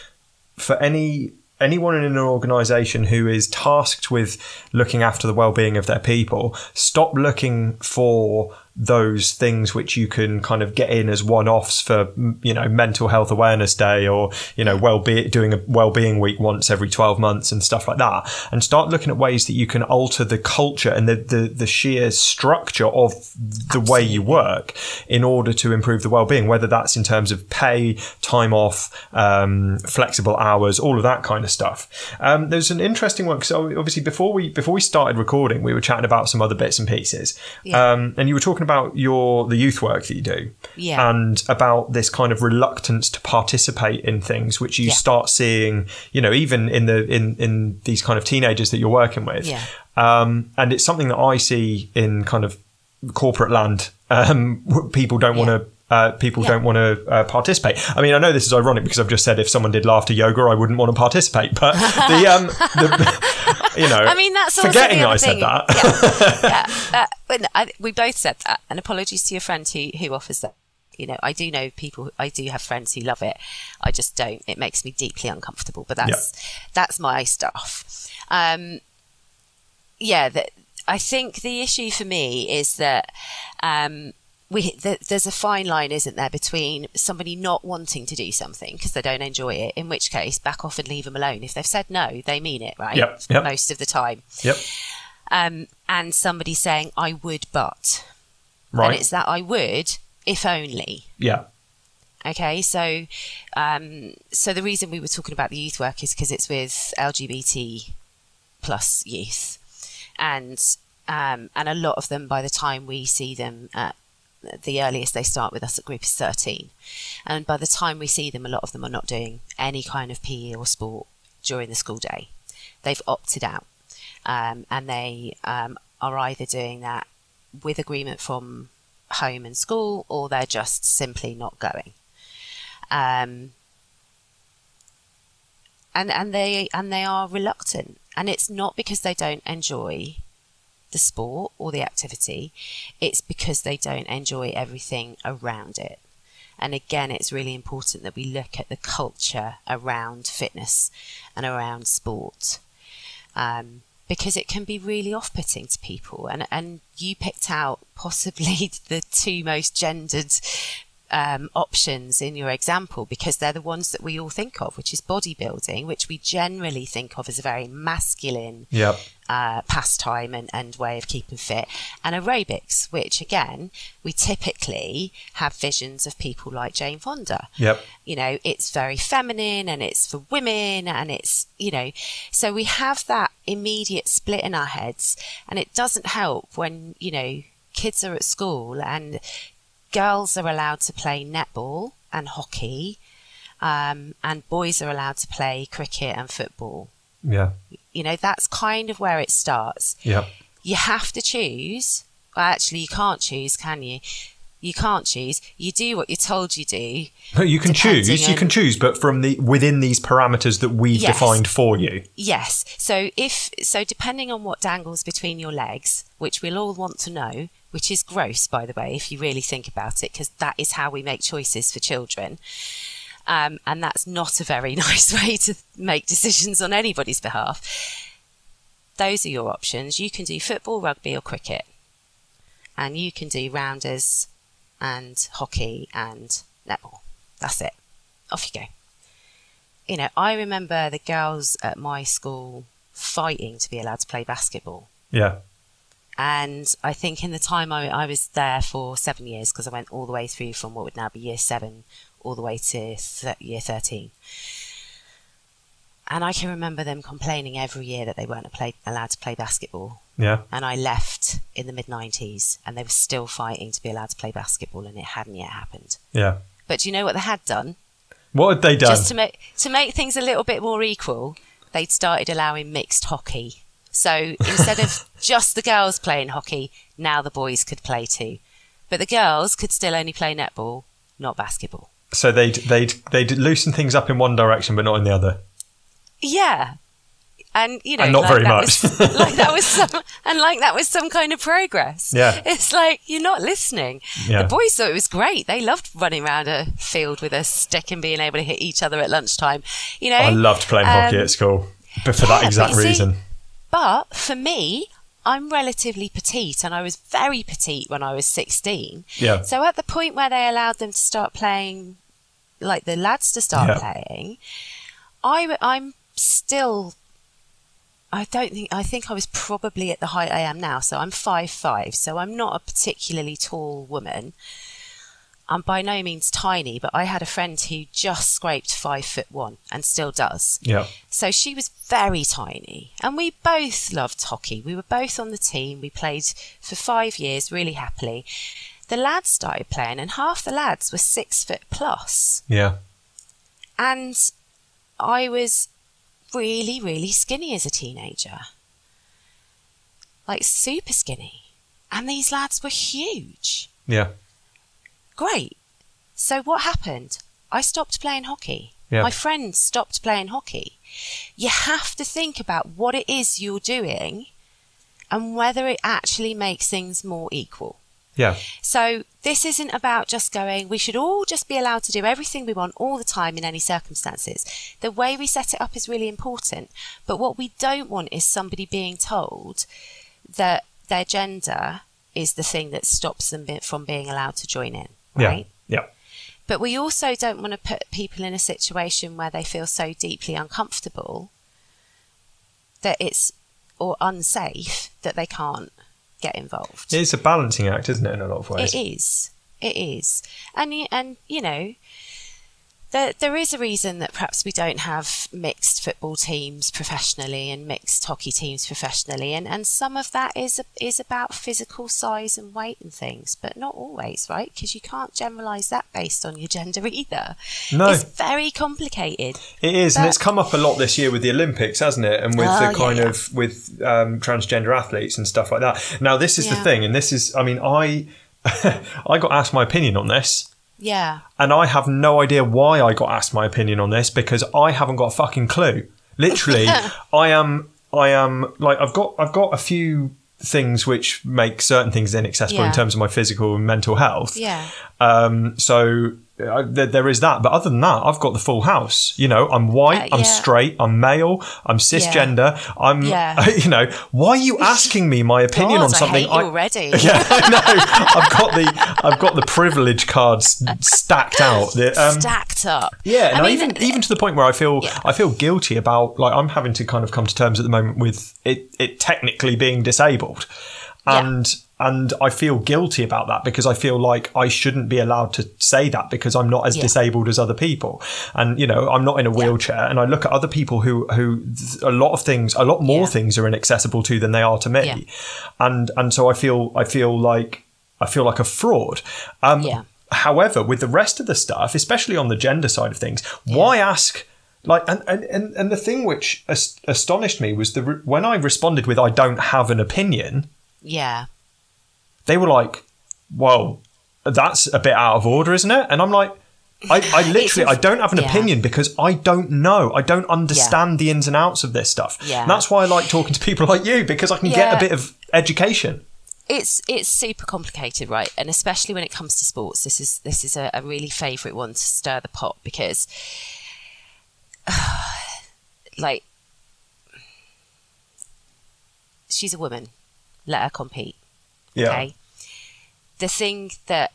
for any anyone in an organization who is tasked with looking after the well-being of their people stop looking for those things which you can kind of get in as one-offs for you know mental health awareness day or you know well-being doing a well-being week once every 12 months and stuff like that and start looking at ways that you can alter the culture and the the, the sheer structure of the Absolutely. way you work in order to improve the well-being whether that's in terms of pay time off um, flexible hours all of that kind of stuff um, there's an interesting one so obviously before we before we started recording we were chatting about some other bits and pieces yeah. um, and you were talking about your the youth work that you do, yeah. and about this kind of reluctance to participate in things, which you yeah. start seeing, you know, even in the in in these kind of teenagers that you're working with. Yeah. Um, and it's something that I see in kind of corporate land. Um, [LAUGHS] people don't want to uh, people yeah. don't want to uh, participate. I mean, I know this is ironic because I've just said if someone did laughter yoga, I wouldn't want to participate. But the, [LAUGHS] um, the you know, I mean, that's forgetting I said that. yeah, [LAUGHS] yeah. Uh, but I, we both said that. And apologies to your friend who who offers that. You know, I do know people. I do have friends who love it. I just don't. It makes me deeply uncomfortable. But that's yeah. that's my stuff. Um, yeah, that I think the issue for me is that. Um, we there's a fine line, isn't there, between somebody not wanting to do something because they don't enjoy it, in which case back off and leave them alone. If they've said no, they mean it, right? Yep. yep. Most of the time. Yep. Um, and somebody saying I would, but right. and it's that I would if only. Yeah. Okay, so um, so the reason we were talking about the youth work is because it's with LGBT plus youth, and um, and a lot of them by the time we see them at the earliest they start with us at group is 13. And by the time we see them, a lot of them are not doing any kind of PE or sport during the school day. They've opted out. Um, and they um, are either doing that with agreement from home and school or they're just simply not going. Um, and and they and they are reluctant and it's not because they don't enjoy the sport or the activity it's because they don't enjoy everything around it and again it's really important that we look at the culture around fitness and around sport um, because it can be really off-putting to people and and you picked out possibly [LAUGHS] the two most gendered um, options in your example because they're the ones that we all think of, which is bodybuilding, which we generally think of as a very masculine yep. Uh, pastime and, and way of keeping fit, and aerobics, which again we typically have visions of people like Jane Fonda. Yep. You know, it's very feminine and it's for women, and it's you know, so we have that immediate split in our heads, and it doesn't help when you know kids are at school and girls are allowed to play netball and hockey, um, and boys are allowed to play cricket and football. Yeah. You know, that's kind of where it starts. Yeah. You have to choose. Well, actually, you can't choose, can you? You can't choose. You do what you're told you do. No, you can choose. You can choose, but from the within these parameters that we've Yes. defined for you. Yes. So if so, depending on what dangles between your legs, which we'll all want to know, which is gross, by the way, if you really think about it, because that is how we make choices for children. Um, and that's not a very [LAUGHS] nice way to make decisions on anybody's behalf. Those are your options. You can do football, rugby, or cricket, and you can do rounders and hockey and netball. That's it. Off you go you know, I remember the girls at my school fighting to be allowed to play basketball. Yeah. And I think in the time I, I was there for seven years, because I went all the way through from what would now be year seven all the way to year 13. And I can remember them complaining every year that they weren't play, allowed to play basketball. Yeah. And I left in the mid 90s and they were still fighting to be allowed to play basketball and it hadn't yet happened. Yeah. But do you know what they had done? What had they done? just to make to make things a little bit more equal, they'd started allowing mixed hockey. So instead of [LAUGHS] just the girls playing hockey, now the boys could play too. But the girls could still only play netball, not basketball. So they'd they'd they'd loosen things up in one direction, but not in the other. Yeah. And you know, And not like very much. was, [LAUGHS] like that was [LAUGHS] some, and like that was some kind of progress. Yeah. it's like you're not listening. Yeah. The boys thought it was great. They loved running around a field with a stick and being able to hit each other at lunchtime. You know, I loved playing hockey Um, at school, but for that exact you see- reason. But for me, I'm relatively petite and I was very petite when I was 16. Yeah. So at the point where they allowed them to start playing, like the lads to start Yeah. playing, I, I'm still. I don't think I think I was probably at the height I am now. So I'm five five. So I'm not a particularly tall woman. I'm by no means tiny, but I had a friend who just scraped five foot one and still does. Yeah. So she was very tiny, and we both loved hockey. We were both on the team. We played for five years really happily. The lads started playing, and half the lads were six foot plus. Yeah. And I was really, really skinny as a teenager like super skinny. And these lads were huge. Yeah. Great. So what happened? I stopped playing hockey. Yeah. My friends stopped playing hockey. You have to think about what it is you're doing and whether it actually makes things more equal. Yeah. So this isn't about just going, we should all just be allowed to do everything we want all the time in any circumstances. The way we set it up is really important. But what we don't want is somebody being told that their gender is the thing that stops them from being allowed to join in, right? Yeah. But we also don't want to put people in a situation where they feel so deeply uncomfortable that it's or unsafe that they can't get involved. It's a balancing act, isn't it, in a lot of ways? It is. It is. And and you know, there, there is a reason that perhaps we don't have mixed football teams professionally and mixed hockey teams professionally, and, and some of that is is about physical size and weight and things, but not always, right? Because you can't generalise that based on your gender either. No. it's very complicated. It is, and it's come up a lot this year with the Olympics, hasn't it? And with Oh, the kind yeah. of with um, transgender athletes and stuff like that. Now, this is the thing, and this is, I mean, I [LAUGHS] I got asked my opinion on this, Yeah, and I have no idea why I got asked my opinion on this because I haven't got a fucking clue. Literally, [LAUGHS] I am, I am like, I've got, I've got a few things which make certain things inaccessible in terms of my physical and mental health. yeah, Um, so uh, there, there is that, but other than that, I've got the full house. You know, I'm white, Uh, I'm straight, I'm male, I'm cisgender. I'm, Yeah. [LAUGHS] you know, why are you [LAUGHS] asking me my opinion God, on something? I you already. [LAUGHS] yeah, I know. I've got the I've got the privilege cards stacked out. Um, Stacked up. yeah, and I mean, even even to the point where I feel Yeah. I feel guilty about like I'm having to kind of come to terms at the moment with it it technically being disabled, Yeah. and and I feel guilty about that because I feel like I shouldn't be allowed to say that because I'm not as Yeah. disabled as other people, and you know I'm not in a wheelchair, and I look at other people who who a lot of things a lot more Yeah. things are inaccessible to than they are to me, Yeah. and and so I feel I feel like I feel like a fraud. Um, Yeah. However, with the rest of the stuff, especially on the gender side of things, why ask? Like, and, and, and, and the thing which astonished me was the when I responded with "I don't have an opinion," yeah, they were like, "Whoa, that's a bit out of order, isn't it?" And I'm like, I, I [SIGHS] literally, I don't have an yeah. opinion because I don't know. I don't understand the ins and outs of this stuff. Yeah. And that's why I like talking to people [LAUGHS] like you because I can get a bit of education. it's it's super complicated, right? And especially when it comes to sports, this is this is a, a really favourite one to stir the pot because, [SIGHS] like, she's a woman. Let her compete. Yeah. Okay. The thing that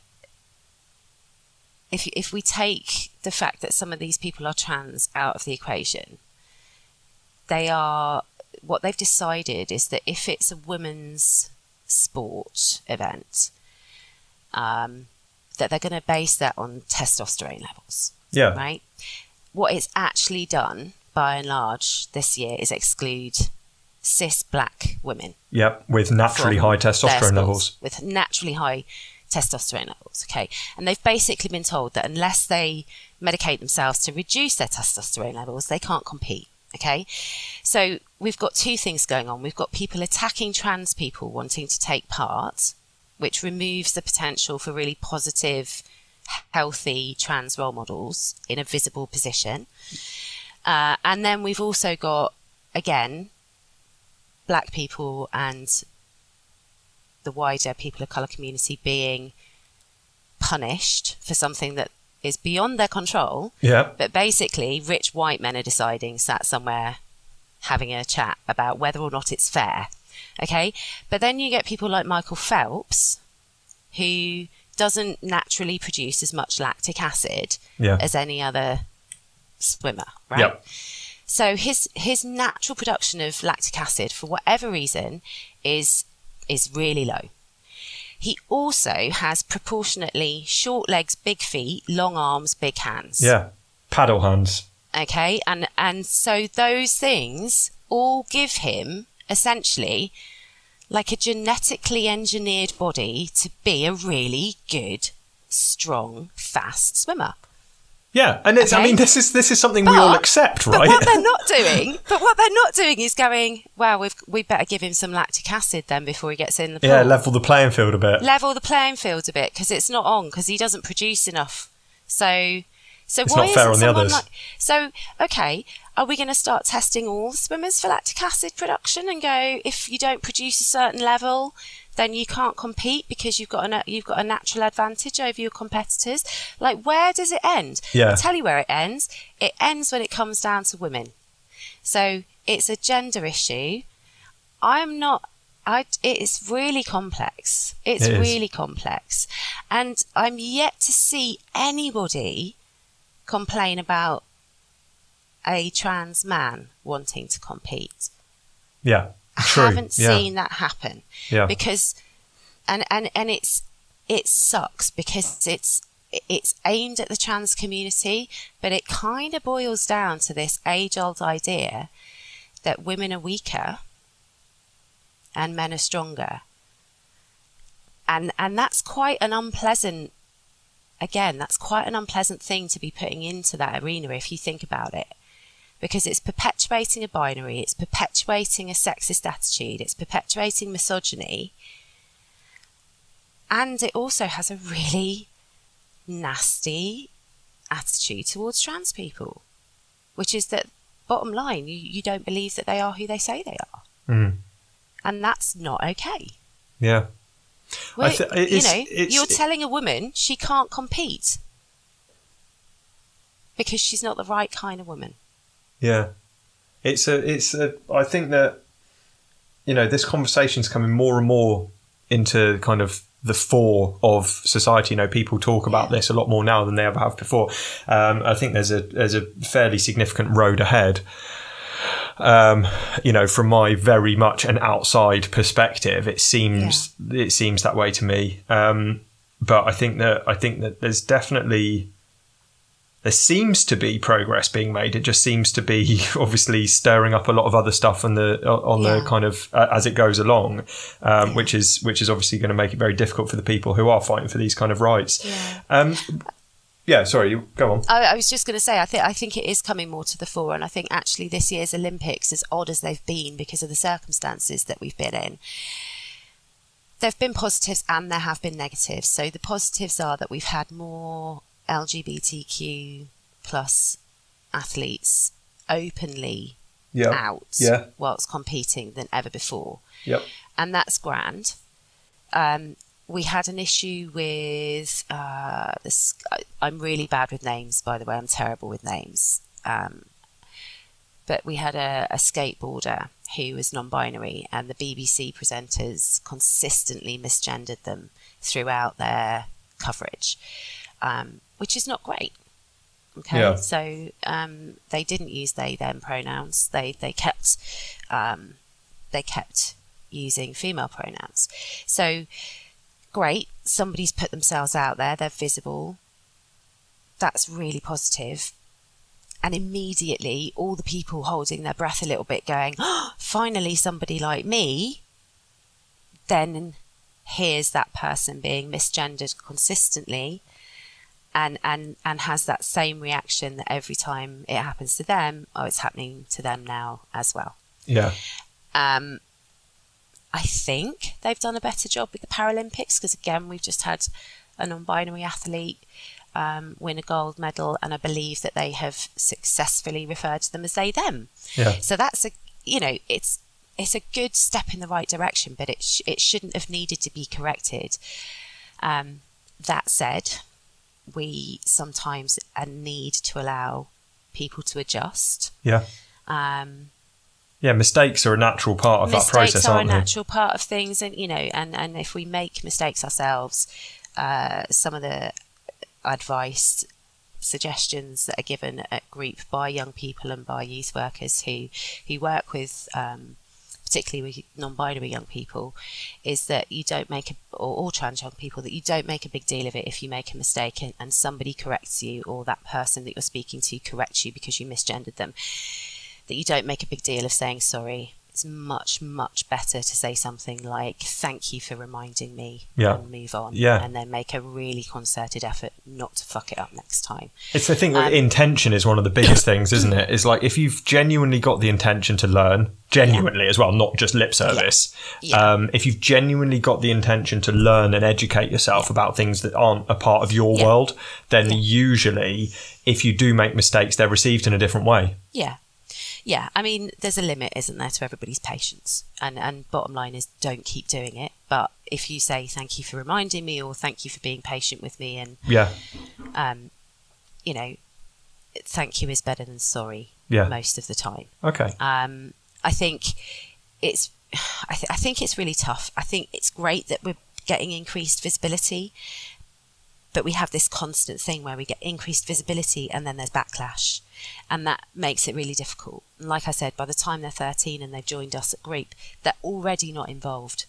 if if we take the fact that some of these people are trans out of the equation, they are what they've decided is that if it's a women's sport event, um, that they're going to base that on testosterone levels, Yeah. right? What it's actually done, by and large, this year is exclude cis black women Yep. With naturally high testosterone levels. with naturally high testosterone levels. Okay, and they've basically been told that unless they medicate themselves to reduce their testosterone levels, they can't compete. Okay, so we've got two things going on. We've got people attacking trans people wanting to take part, which removes the potential for really positive, healthy trans role models in a visible position. Uh, and then we've also got, again, black people and the wider people of colour community being punished for something that is beyond their control. Yeah. But basically, rich white men are deciding, sat somewhere having a chat about whether or not it's fair. Okay? But then you get people like Michael Phelps, who doesn't naturally produce as much lactic acid Yeah. as any other swimmer, right? Yep. So his his natural production of lactic acid, for whatever reason, is is really low. He also has proportionately short legs, big feet, long arms, big hands. Yeah. Paddle hands. Okay, and and so those things all give him essentially like a genetically engineered body to be a really good, strong, fast swimmer. Yeah, and it's. I mean, this is this is something we all But- accept, But right? what they're [LAUGHS] not doing, but what they're not doing is going, well, we've we better give him some lactic acid then before he gets in the pool. yeah, level the playing field a bit. level the playing field a bit because it's not on because he doesn't produce enough. So, so It's why not fair on the someone others. like? So, okay, are we going to start testing all the swimmers for lactic acid production and go if you don't produce a certain level, then you can't compete because you've got a you've got a natural advantage over your competitors? Like, where does it end? Yeah. I'll tell you where it ends. It ends when it comes down to women. So it's a gender issue. I'm not. I. It's really complex. It's It really complex, and I'm yet to see anybody complain about a trans man wanting to compete. Yeah, I true. haven't yeah. seen that happen Yeah, because, and and and it's it sucks because it's it's aimed at the trans community, but it kind of boils down to this age old idea that women are weaker and men are stronger. And, and that's quite an unpleasant, again, that's quite an unpleasant thing to be putting into that arena if you think about it. Because it's perpetuating a binary, it's perpetuating a sexist attitude, it's perpetuating misogyny, and it also has a really nasty attitude towards trans people, which is that bottom line, you, you don't believe that they are who they say they are. Mm. And that's not okay. Yeah. Well, th- you know, you're telling a woman she can't compete because she's not the right kind of woman. Yeah. It's a, it's a, I think that, you know, this conversation's coming more and more into kind of the fore of society. You know, people talk about this a lot more now than they ever have before. Um, I think there's a there's a fairly significant road ahead. Um, you know, from my very much an outside perspective, it seems yeah. it seems that way to me. Um, but I think that I think that there's definitely there seems to be progress being made. It just seems to be [LAUGHS] obviously stirring up a lot of other stuff on the on yeah. the kind of uh, as it goes along, um, yeah. which is which is obviously going to make it very difficult for the people who are fighting for these kind of rights. Yeah. Um, yeah, sorry, go on. I, I was just going to say, I think I think it is coming more to the fore, and I think actually this year's Olympics, as odd as they've been because of the circumstances that we've been in, there've been positives and there have been negatives. So the positives are that we've had more LGBTQ plus athletes openly yep. out yeah. whilst competing than ever before. Yep. And that's grand. Um, we had an issue with uh, this. I'm really bad with names, by the way. I'm terrible with names. Um, but we had a, a skateboarder who was non-binary, and the BBC presenters consistently misgendered them throughout their coverage. Um, which is not great. Okay, yeah. so um, they didn't use they them pronouns. They they kept um, they kept using female pronouns. So great, somebody's put themselves out there. They're visible. That's really positive. And immediately, all the people holding their breath a little bit, going, oh, "Finally, somebody like me." Then here's that person being misgendered consistently and and and has that same reaction that every time it happens to them, oh, it's happening to them now as well. Yeah. Um, I think they've done a better job with the Paralympics because again, we've just had a non-binary athlete um, win a gold medal, and I believe that they have successfully referred to them as they them. Yeah. So that's a you know it's it's a good step in the right direction, but it sh- it shouldn't have needed to be corrected. Um, that said, we sometimes need to allow people to adjust. Yeah. Um, yeah, mistakes are a natural part of that process, Mistakes are a natural part of things, and you know, and and if we make mistakes ourselves, uh, some of the advice suggestions that are given at group by young people and by youth workers who who work with um, particularly with non-binary young people, is that you don't make a, or all trans young people that you don't make a big deal of it if you make a mistake and, and somebody corrects you or that person that you're speaking to corrects you because you misgendered them. That you don't make a big deal of saying sorry it's much much better to say something like thank you for reminding me yeah. and move on yeah. and then make a really concerted effort not to fuck it up next time it's the thing um, intention is one of the biggest things isn't it it's like if you've genuinely got the intention to learn genuinely yeah. as well not just lip service yeah. Um, if you've genuinely got the intention to learn and educate yourself about things that aren't a part of your world then usually if you do make mistakes they're received in a different way yeah yeah, I mean, there's a limit, isn't there, to everybody's patience? And and bottom line is, don't keep doing it. But if you say thank you for reminding me, or thank you for being patient with me, and yeah, um, you know, thank you is better than sorry. Yeah. most of the time. Okay. Um, I think it's, [SIGHS] I, th- I think it's really tough. I think it's great that we're getting increased visibility but we have this constant thing where we get increased visibility and then there's backlash. And that makes it really difficult. And like i said by the time they're 13 and they've joined us at group they're already not involved.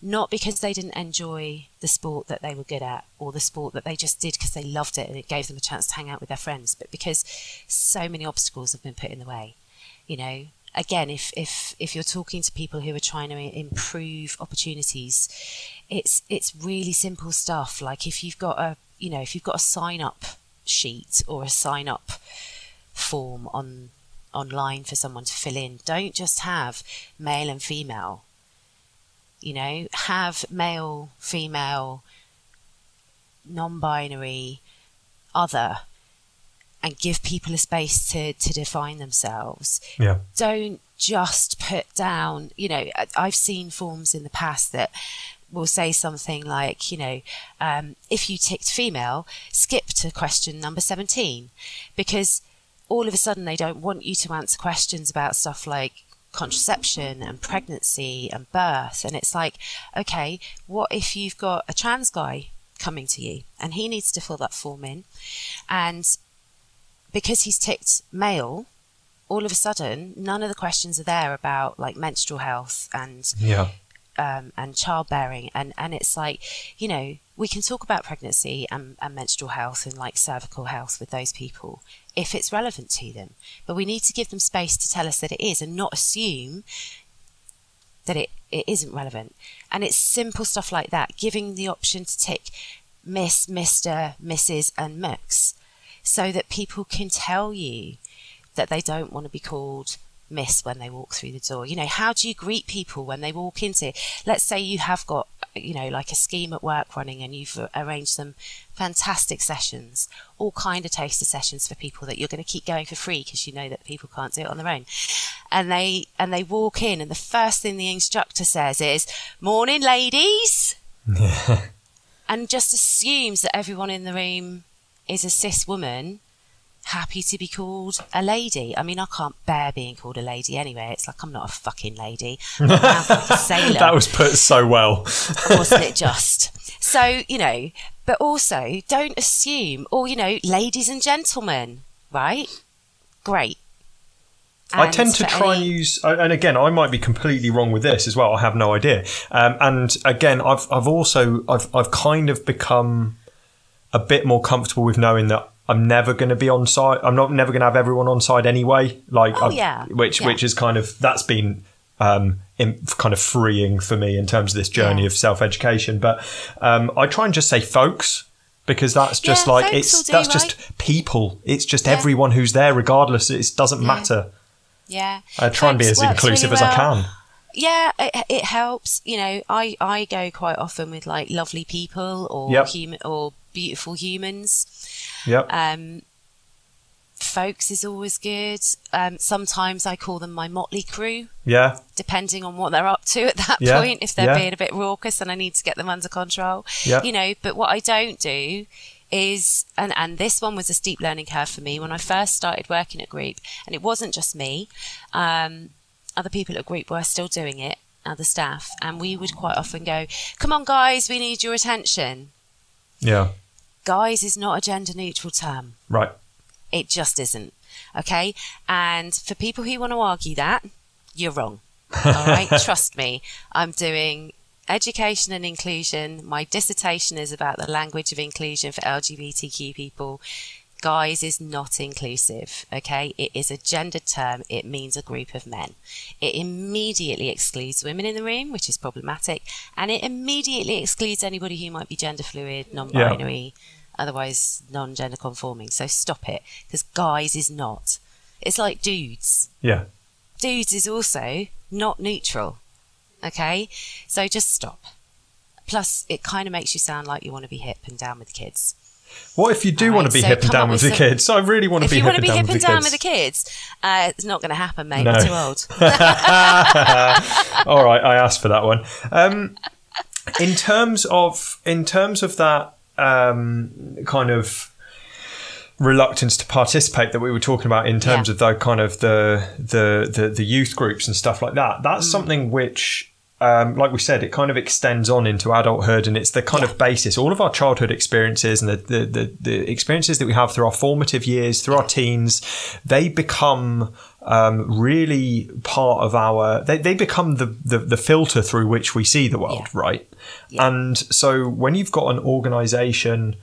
Not because they didn't enjoy the sport that they were good at or the sport that they just did because they loved it and it gave them a chance to hang out with their friends, but because so many obstacles have been put in the way. You know, again, if if if you're talking to people who are trying to improve opportunities, it's it's really simple stuff. Like if you've got a you know if you've got a sign up sheet or a sign up form on online for someone to fill in, don't just have male and female. You know, have male, female, non-binary, other and give people a space to, to define themselves. Yeah. Don't just put down, you know, I've seen forms in the past that will say something like, you know, um, if you ticked female, skip to question number 17 because all of a sudden they don't want you to answer questions about stuff like contraception and pregnancy and birth. And it's like, okay, what if you've got a trans guy coming to you and he needs to fill that form in and because he's ticked male, all of a sudden, none of the questions are there about like menstrual health and yeah. um, and childbearing, and and it's like, you know, we can talk about pregnancy and, and menstrual health and like cervical health with those people if it's relevant to them, but we need to give them space to tell us that it is, and not assume that it, it isn't relevant. And it's simple stuff like that, giving the option to tick Miss, Mister, Mrs, and Mx so that people can tell you that they don't want to be called miss when they walk through the door. You know, how do you greet people when they walk into? It? Let's say you have got, you know, like a scheme at work running and you've arranged some fantastic sessions, all kind of taster sessions for people that you're going to keep going for free because you know that people can't do it on their own. And they and they walk in and the first thing the instructor says is, "Morning, ladies." [LAUGHS] and just assumes that everyone in the room is a cis woman happy to be called a lady. I mean, I can't bear being called a lady anyway. It's like I'm not a fucking lady. I'm a [LAUGHS] sailor. that was put so well. Wasn't it [LAUGHS] just? So, you know, but also don't assume, or, you know, ladies and gentlemen, right? Great. And I tend to try any... and use, and again, I might be completely wrong with this as well. I have no idea. Um, and again, I've I've also I've I've kind of become a bit more comfortable with knowing that I'm never going to be on side. I'm not never going to have everyone on side anyway. Like, oh, yeah. which yeah. which is kind of that's been um, in, kind of freeing for me in terms of this journey yeah. of self education. But um, I try and just say folks because that's just like it's do, that's right? just people. It's just everyone who's there, regardless. It doesn't matter. Yeah, I try and be as inclusive really as. I can yeah, it, it, helps. You know, I, I go quite often with like lovely people or yep. human or beautiful humans. Yep. Um, folks is always good. Um, sometimes I call them my motley crew. Yeah. Depending on what they're up to at that yeah. point, if they're yeah. being a bit raucous and I need to get them under control. Yeah. You know, but what I don't do is and and this one was a steep learning curve for me when I first started working at Group, and it wasn't just me. Um, other people at Group were still doing it, other staff, and we would quite often go, "Come on, guys, we need your attention." Yeah. Guys is not a gender neutral term. Right. It just isn't. Okay. And for people who want to argue that, you're wrong. [LAUGHS] All right. Trust me. I'm doing education and inclusion. My dissertation is about the language of inclusion for LGBTQ people. Guys is not inclusive, okay? It is a gendered term. It means a group of men. It immediately excludes women in the room, which is problematic, and it immediately excludes anybody who might be gender fluid, non binary, yeah. Otherwise non gender conforming. So stop it, because guys is not. It's like dudes. Yeah. Dudes is also not neutral, okay? So just stop. Plus, it kind of makes you sound like you want to be hip and down with the kids. What if you do Right, want to be so hip and down with with the some- kids? I really want to If be you hip want to and be down hip with and down with the kids, uh, it's not going to happen, mate. No. We're too old. [LAUGHS] All right, I asked for that one. Um, in terms of in terms of that um, kind of reluctance to participate that we were talking about in terms Yeah. of the kind of the, the the the youth groups and stuff like that. That's Mm. something which um, like we said, it kind of extends on into adulthood, and it's the kind yeah. of basis. All of our childhood experiences and the, the, the the experiences that we have through our formative years, through our teens, they become um, really part of our. They, they become the, the, the filter through which we see the world, yeah. right? Yeah. And so when you've got an organization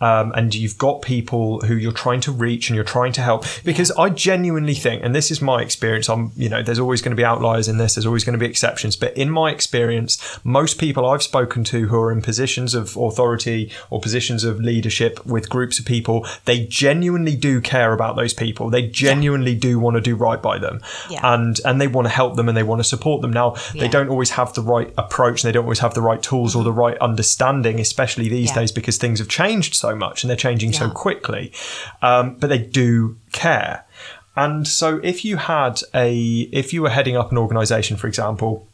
um, and you've got people who you're trying to reach and you're trying to help. Because I genuinely think, and this is my experience, I'm, you know, there's always going to be outliers in this, there's always going to be exceptions, but in my experience, most people I've spoken to who are in positions of authority or positions of leadership with groups of people, they genuinely do care about those people. They genuinely yeah. do want to do right by them, yeah. and and they want to help them and they want to support them. Now, yeah. they don't always have the right approach, they don't always have the right tools or the right understanding, especially these days because things have changed so so much and they're changing yeah. so quickly. Um, but they do care. And so if you had a, if you were heading up an organization, for example,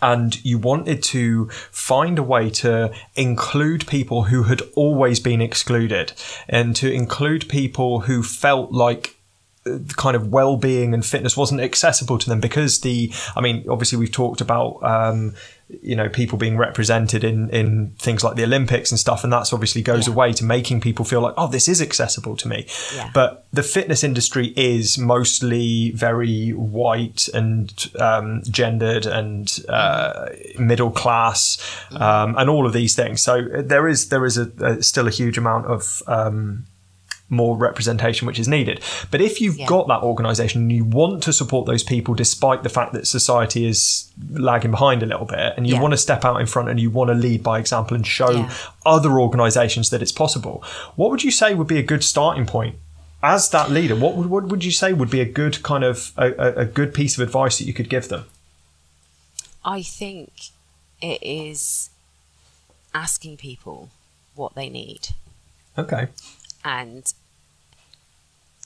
and you wanted to find a way to include people who had always been excluded and to include people who felt like uh, kind of well-being and fitness wasn't accessible to them because the i mean obviously we've talked about um, you know people being represented in in things like the Olympics and stuff, and that's obviously goes yeah. away to making people feel like oh this is accessible to me. Yeah. But the fitness industry is mostly very white and um, gendered and uh, middle class um, and all of these things. So there is there is a, a still a huge amount of um, more representation which is needed. But if you've yeah. got that organization and you want to support those people despite the fact that society is lagging behind a little bit and you yeah. want to step out in front and you want to lead by example and show yeah. other organizations that it's possible, what would you say would be a good starting point? As that leader, what would, what would you say would be a good kind of a, a good piece of advice that you could give them? I think it is asking people what they need. Okay and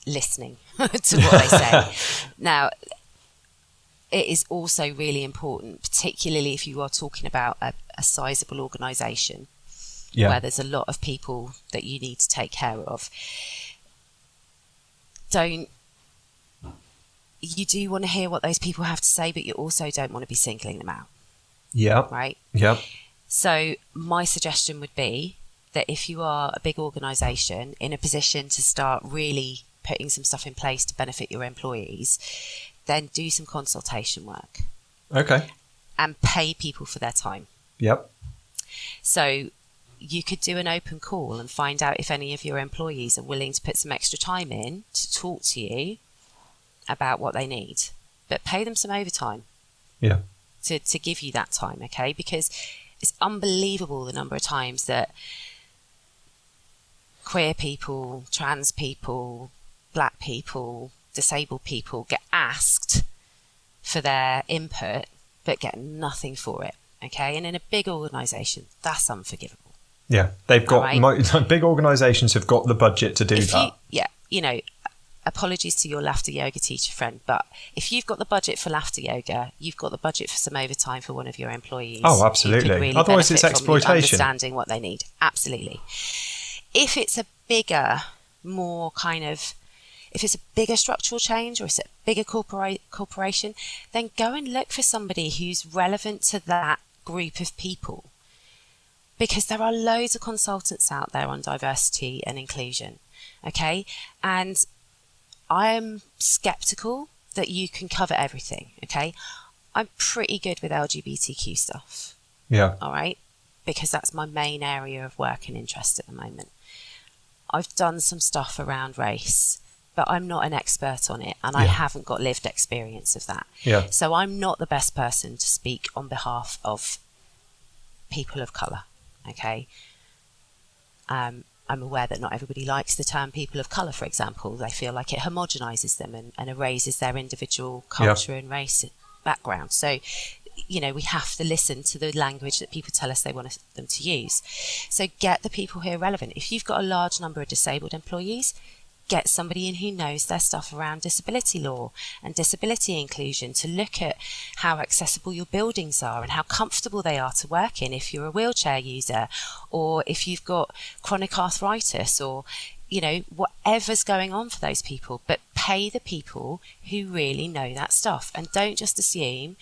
listening [LAUGHS] to what they say. [LAUGHS] now, it is also really important, particularly if you are talking about a, a sizable organisation yeah. where there's a lot of people that you need to take care of. Don't you do want to hear what those people have to say, but you also don't want to be singling them out. Yeah. Right. Yeah. So my suggestion would be that if you are a big organisation in a position to start really putting some stuff in place to benefit your employees, then do some consultation work. Okay. And pay people for their time. Yep. So you could do an open call and find out if any of your employees are willing to put some extra time in to talk to you about what they need, but pay them some overtime. Yeah. To, to give you that time, okay? Because it's unbelievable the number of times that queer people, trans people, black people, disabled people get asked for their input but get nothing for it. Okay, and in a big organisation, that's unforgivable. Yeah, they've got right? mo- [LAUGHS] big organisations have got the budget to do if that. You, yeah, you know, apologies to your laughter yoga teacher friend, but if you've got the budget for laughter yoga, you've got the budget for some overtime for one of your employees. Oh, absolutely. Really Otherwise, it's exploitation. Understanding what they need, absolutely. If it's a bigger, more kind of if it's a bigger structural change or it's a bigger corpora- corporation, then go and look for somebody who's relevant to that group of people. Because there are loads of consultants out there on diversity and inclusion. Okay. And I'm skeptical that you can cover everything. Okay. I'm pretty good with LGBTQ stuff. Yeah. All right. Because that's my main area of work and interest at the moment. I've done some stuff around race but I'm not an expert on it and yeah. I haven't got lived experience of that. Yeah. So I'm not the best person to speak on behalf of people of colour. Okay. Um, I'm aware that not everybody likes the term people of colour, for example. They feel like it homogenises them and, and, erases their individual culture yeah. and race background. So, you know, we have to listen to the language that people tell us they want them to use. So get the people who are relevant. If you've got a large number of disabled employees, get somebody in who knows their stuff around disability law and disability inclusion to look at how accessible your buildings are and how comfortable they are to work in if you're a wheelchair user or if you've got chronic arthritis or you know whatever's going on for those people but pay the people who really know that stuff. And don't just assume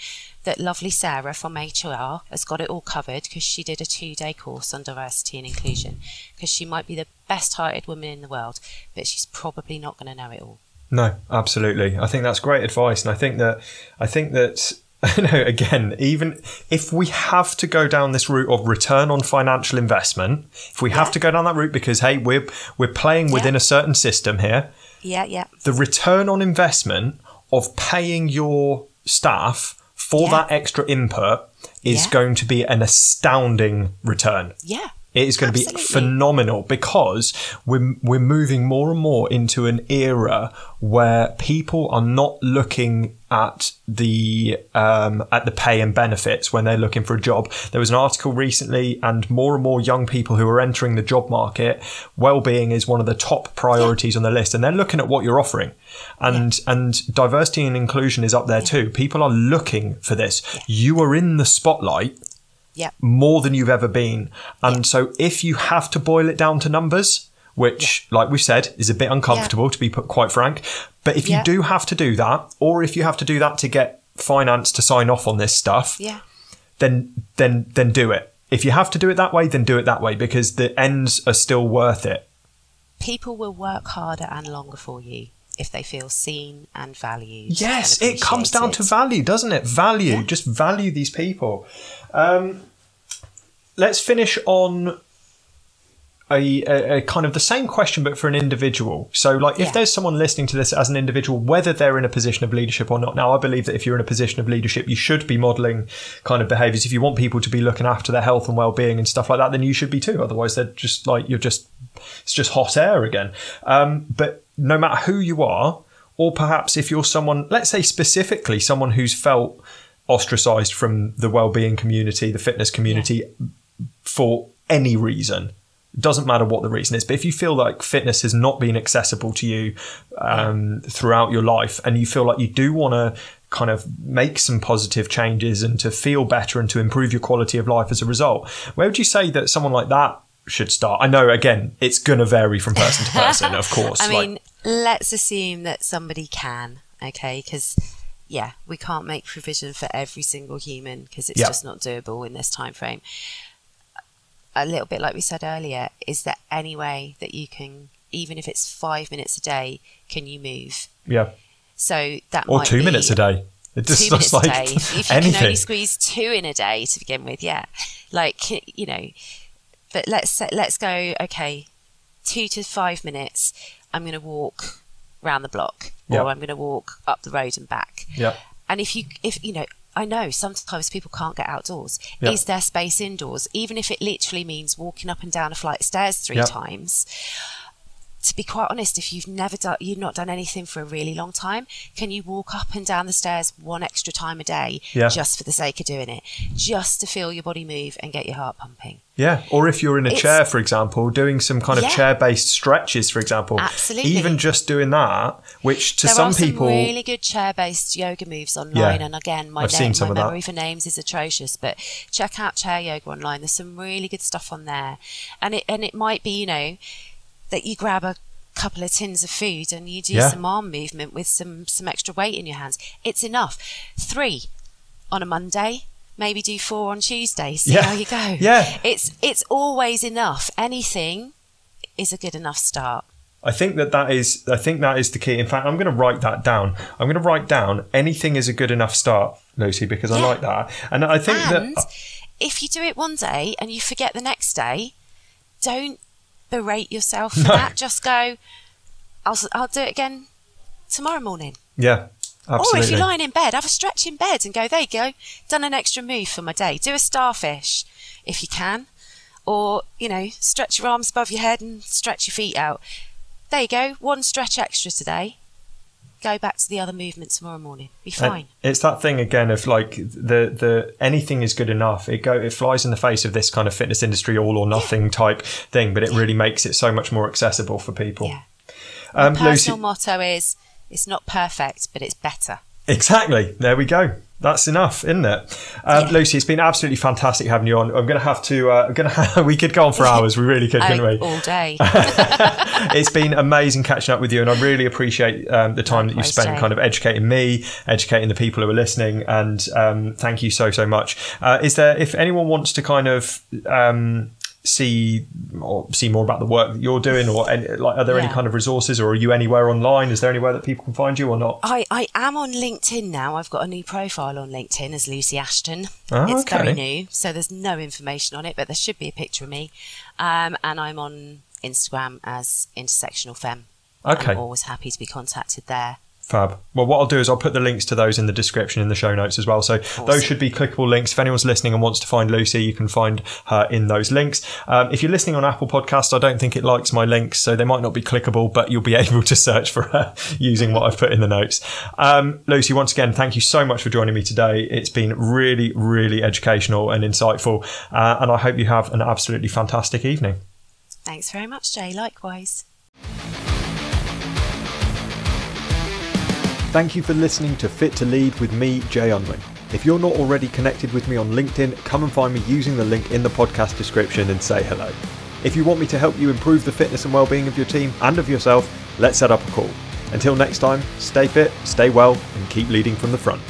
that lovely Sarah from HR has got it all covered because she did a two day course on diversity and inclusion. Because she might be the best hearted woman in the world, but she's probably not going to know it all. No, absolutely. I think that's great advice, and I think that I think that [LAUGHS] no, again, even if we have to go down this route of return on financial investment, if we have to go down that route because hey, we're we're playing within Yeah. a certain system here, Yeah, yeah. the return on investment of paying your staff for Yeah. that extra input is Yeah. going to be an astounding return. Yeah. It is going to be phenomenal because we're, we're moving more and more into an era where people are not looking at the um, at the pay and benefits when they're looking for a job. There was an article recently, and more and more young people who are entering the job market, well-being is one of the top priorities on the list, and they're looking at what you're offering, and and diversity and inclusion is up there too. People are looking for this. You are in the spotlight Yeah. more than you've ever been. And so if you have to boil it down to numbers, which, like we've said, is a bit uncomfortable to be put quite frank, but if Yeah. you do have to do that, or if you have to do that to get finance to sign off on this stuff, Yeah. then then then do it. If you have to do it that way, then do it that way because the ends are still worth it. People will work harder and longer for you if they feel seen and valued. Yes, and it comes down to value, doesn't it? Value. Yeah. Just value these people. Um, let's finish on a, a, a kind of the same question, but for an individual. So, like, if Yeah. there's someone listening to this as an individual, whether they're in a position of leadership or not. Now, I believe that if you're in a position of leadership, you should be modeling kind of behaviors. If you want people to be looking after their health and well-being and stuff like that, then you should be too. Otherwise, they're just like you're just it's just hot air again. Um, but no matter who you are, or perhaps if you're someone, let's say specifically someone who's felt ostracized from the well-being community, the fitness community, for any reason. Doesn't matter what the reason is, but if you feel like fitness has not been accessible to you um, throughout your life, and you feel like you do want to kind of make some positive changes and to feel better and to improve your quality of life as a result, where would you say that someone like that should start? I know, again, it's going to vary from person to person, of [LAUGHS] course. I like- mean, let's assume that somebody can, okay? Because, yeah, we can't make provision for every single human because it's Yeah. just not doable in this time frame. A little bit like we said earlier, is there any way that you can, even if it's five minutes a day, can you move? yeah, So that or two minutes a day. It just two looks minutes like a day. If you can only squeeze two in a day to begin with, yeah, like you know. But let's let's go. Okay, two to five minutes. I'm going to walk round the block, or Yeah. I'm going to walk up the road and back. yeah, And if you, if you know, I know sometimes people can't get outdoors. Yeah. Is there space indoors? Even if it literally means walking up and down a flight of stairs three Yeah. times. To be quite honest, if you've never done, you've not done anything for a really long time, can you walk up and down the stairs one extra time a day Yeah. just for the sake of doing it, just to feel your body move and get your heart pumping? Yeah, or if you're in a It's- chair, for example, doing some kind of Yeah. chair-based stretches, for example. Absolutely. Even just doing that, which to there some are some people, really good chair-based yoga moves online, Yeah. and again, my I've name, my memory for names is atrocious. But check out chair yoga online. There's some really good stuff on there, and it and it might be you know that you grab a couple of tins of food and you do Yeah. some arm movement with some some extra weight in your hands. It's enough. Three on a Monday. Maybe do four on Tuesday. See Yeah. how you go. [LAUGHS] Yeah. It's it's always enough. Anything is a good enough start. I think that that is, I think that is the key. In fact, I'm going to write that down. I'm going to write down anything is a good enough start, Lucy, because I like that. And I think And that if you do it one day and you forget the next day, don't berate yourself for No. that. Just go, I'll, I'll do it again tomorrow morning. yeah, absolutely. Or if you're lying in bed, have a stretch in bed and go, there you go, done an extra move for my day. Do a starfish if you can. Or, you know, stretch your arms above your head and stretch your feet out. There you go, one stretch extra today. Go back to the other movement tomorrow morning. Be And fine. It's that thing again of like the the anything is good enough. It go it flies in the face of this kind of fitness industry all or nothing type thing, but it really makes it so much more accessible for people. Yeah. Um, Personal Lucy, motto is it's not perfect, but it's better. Exactly. There we go that's enough, isn't it? Um, yeah. Lucy, it's been absolutely fantastic having you on. I'm going to have to. Uh, I'm going [LAUGHS] to. we could go on for [LAUGHS] hours. We really could, couldn't we? All day. [LAUGHS] it's been amazing catching up with you, and I really appreciate um, the time that you've spent kind of educating me, educating the people who are listening, and um, thank you so so much. Uh, is there, if anyone wants to kind of um, see or see more about the work that you're doing or any, like are there yeah. any kind of resources or are you anywhere online? Is there anywhere that people can find you or not? I i am on linkedin now. I've got a new profile on linkedin as lucy ashton. Oh, it's okay. very new so there's no information on it but there should be a picture of me. Um, and i'm on instagram as intersectional femme. Okay. I'm always happy to be contacted there Fab. Well, what I'll do is I'll put the links to those in the description in the show notes as well. So awesome. those should be clickable links. If anyone's listening and wants to find Lucy, you can find her in those links. Um, if you're listening on Apple Podcast, I don't think it likes my links, so they might not be clickable, but you'll be [LAUGHS] able to search for her using what I've put in the notes. Um, Lucy, once again, thank you so much for joining me today. It's been really, really educational and insightful, uh, and I hope you have an absolutely fantastic evening. Thanks very much, Jay. Likewise. Thank you for listening to Fit to Lead with me, Jay Unwin. If you're not already connected with me on LinkedIn, come and find me using the link in the podcast description and say hello. If you want me to help you improve the fitness and well-being of your team and of yourself, let's set up a call. Until next time, stay fit, stay well, and keep leading from the front.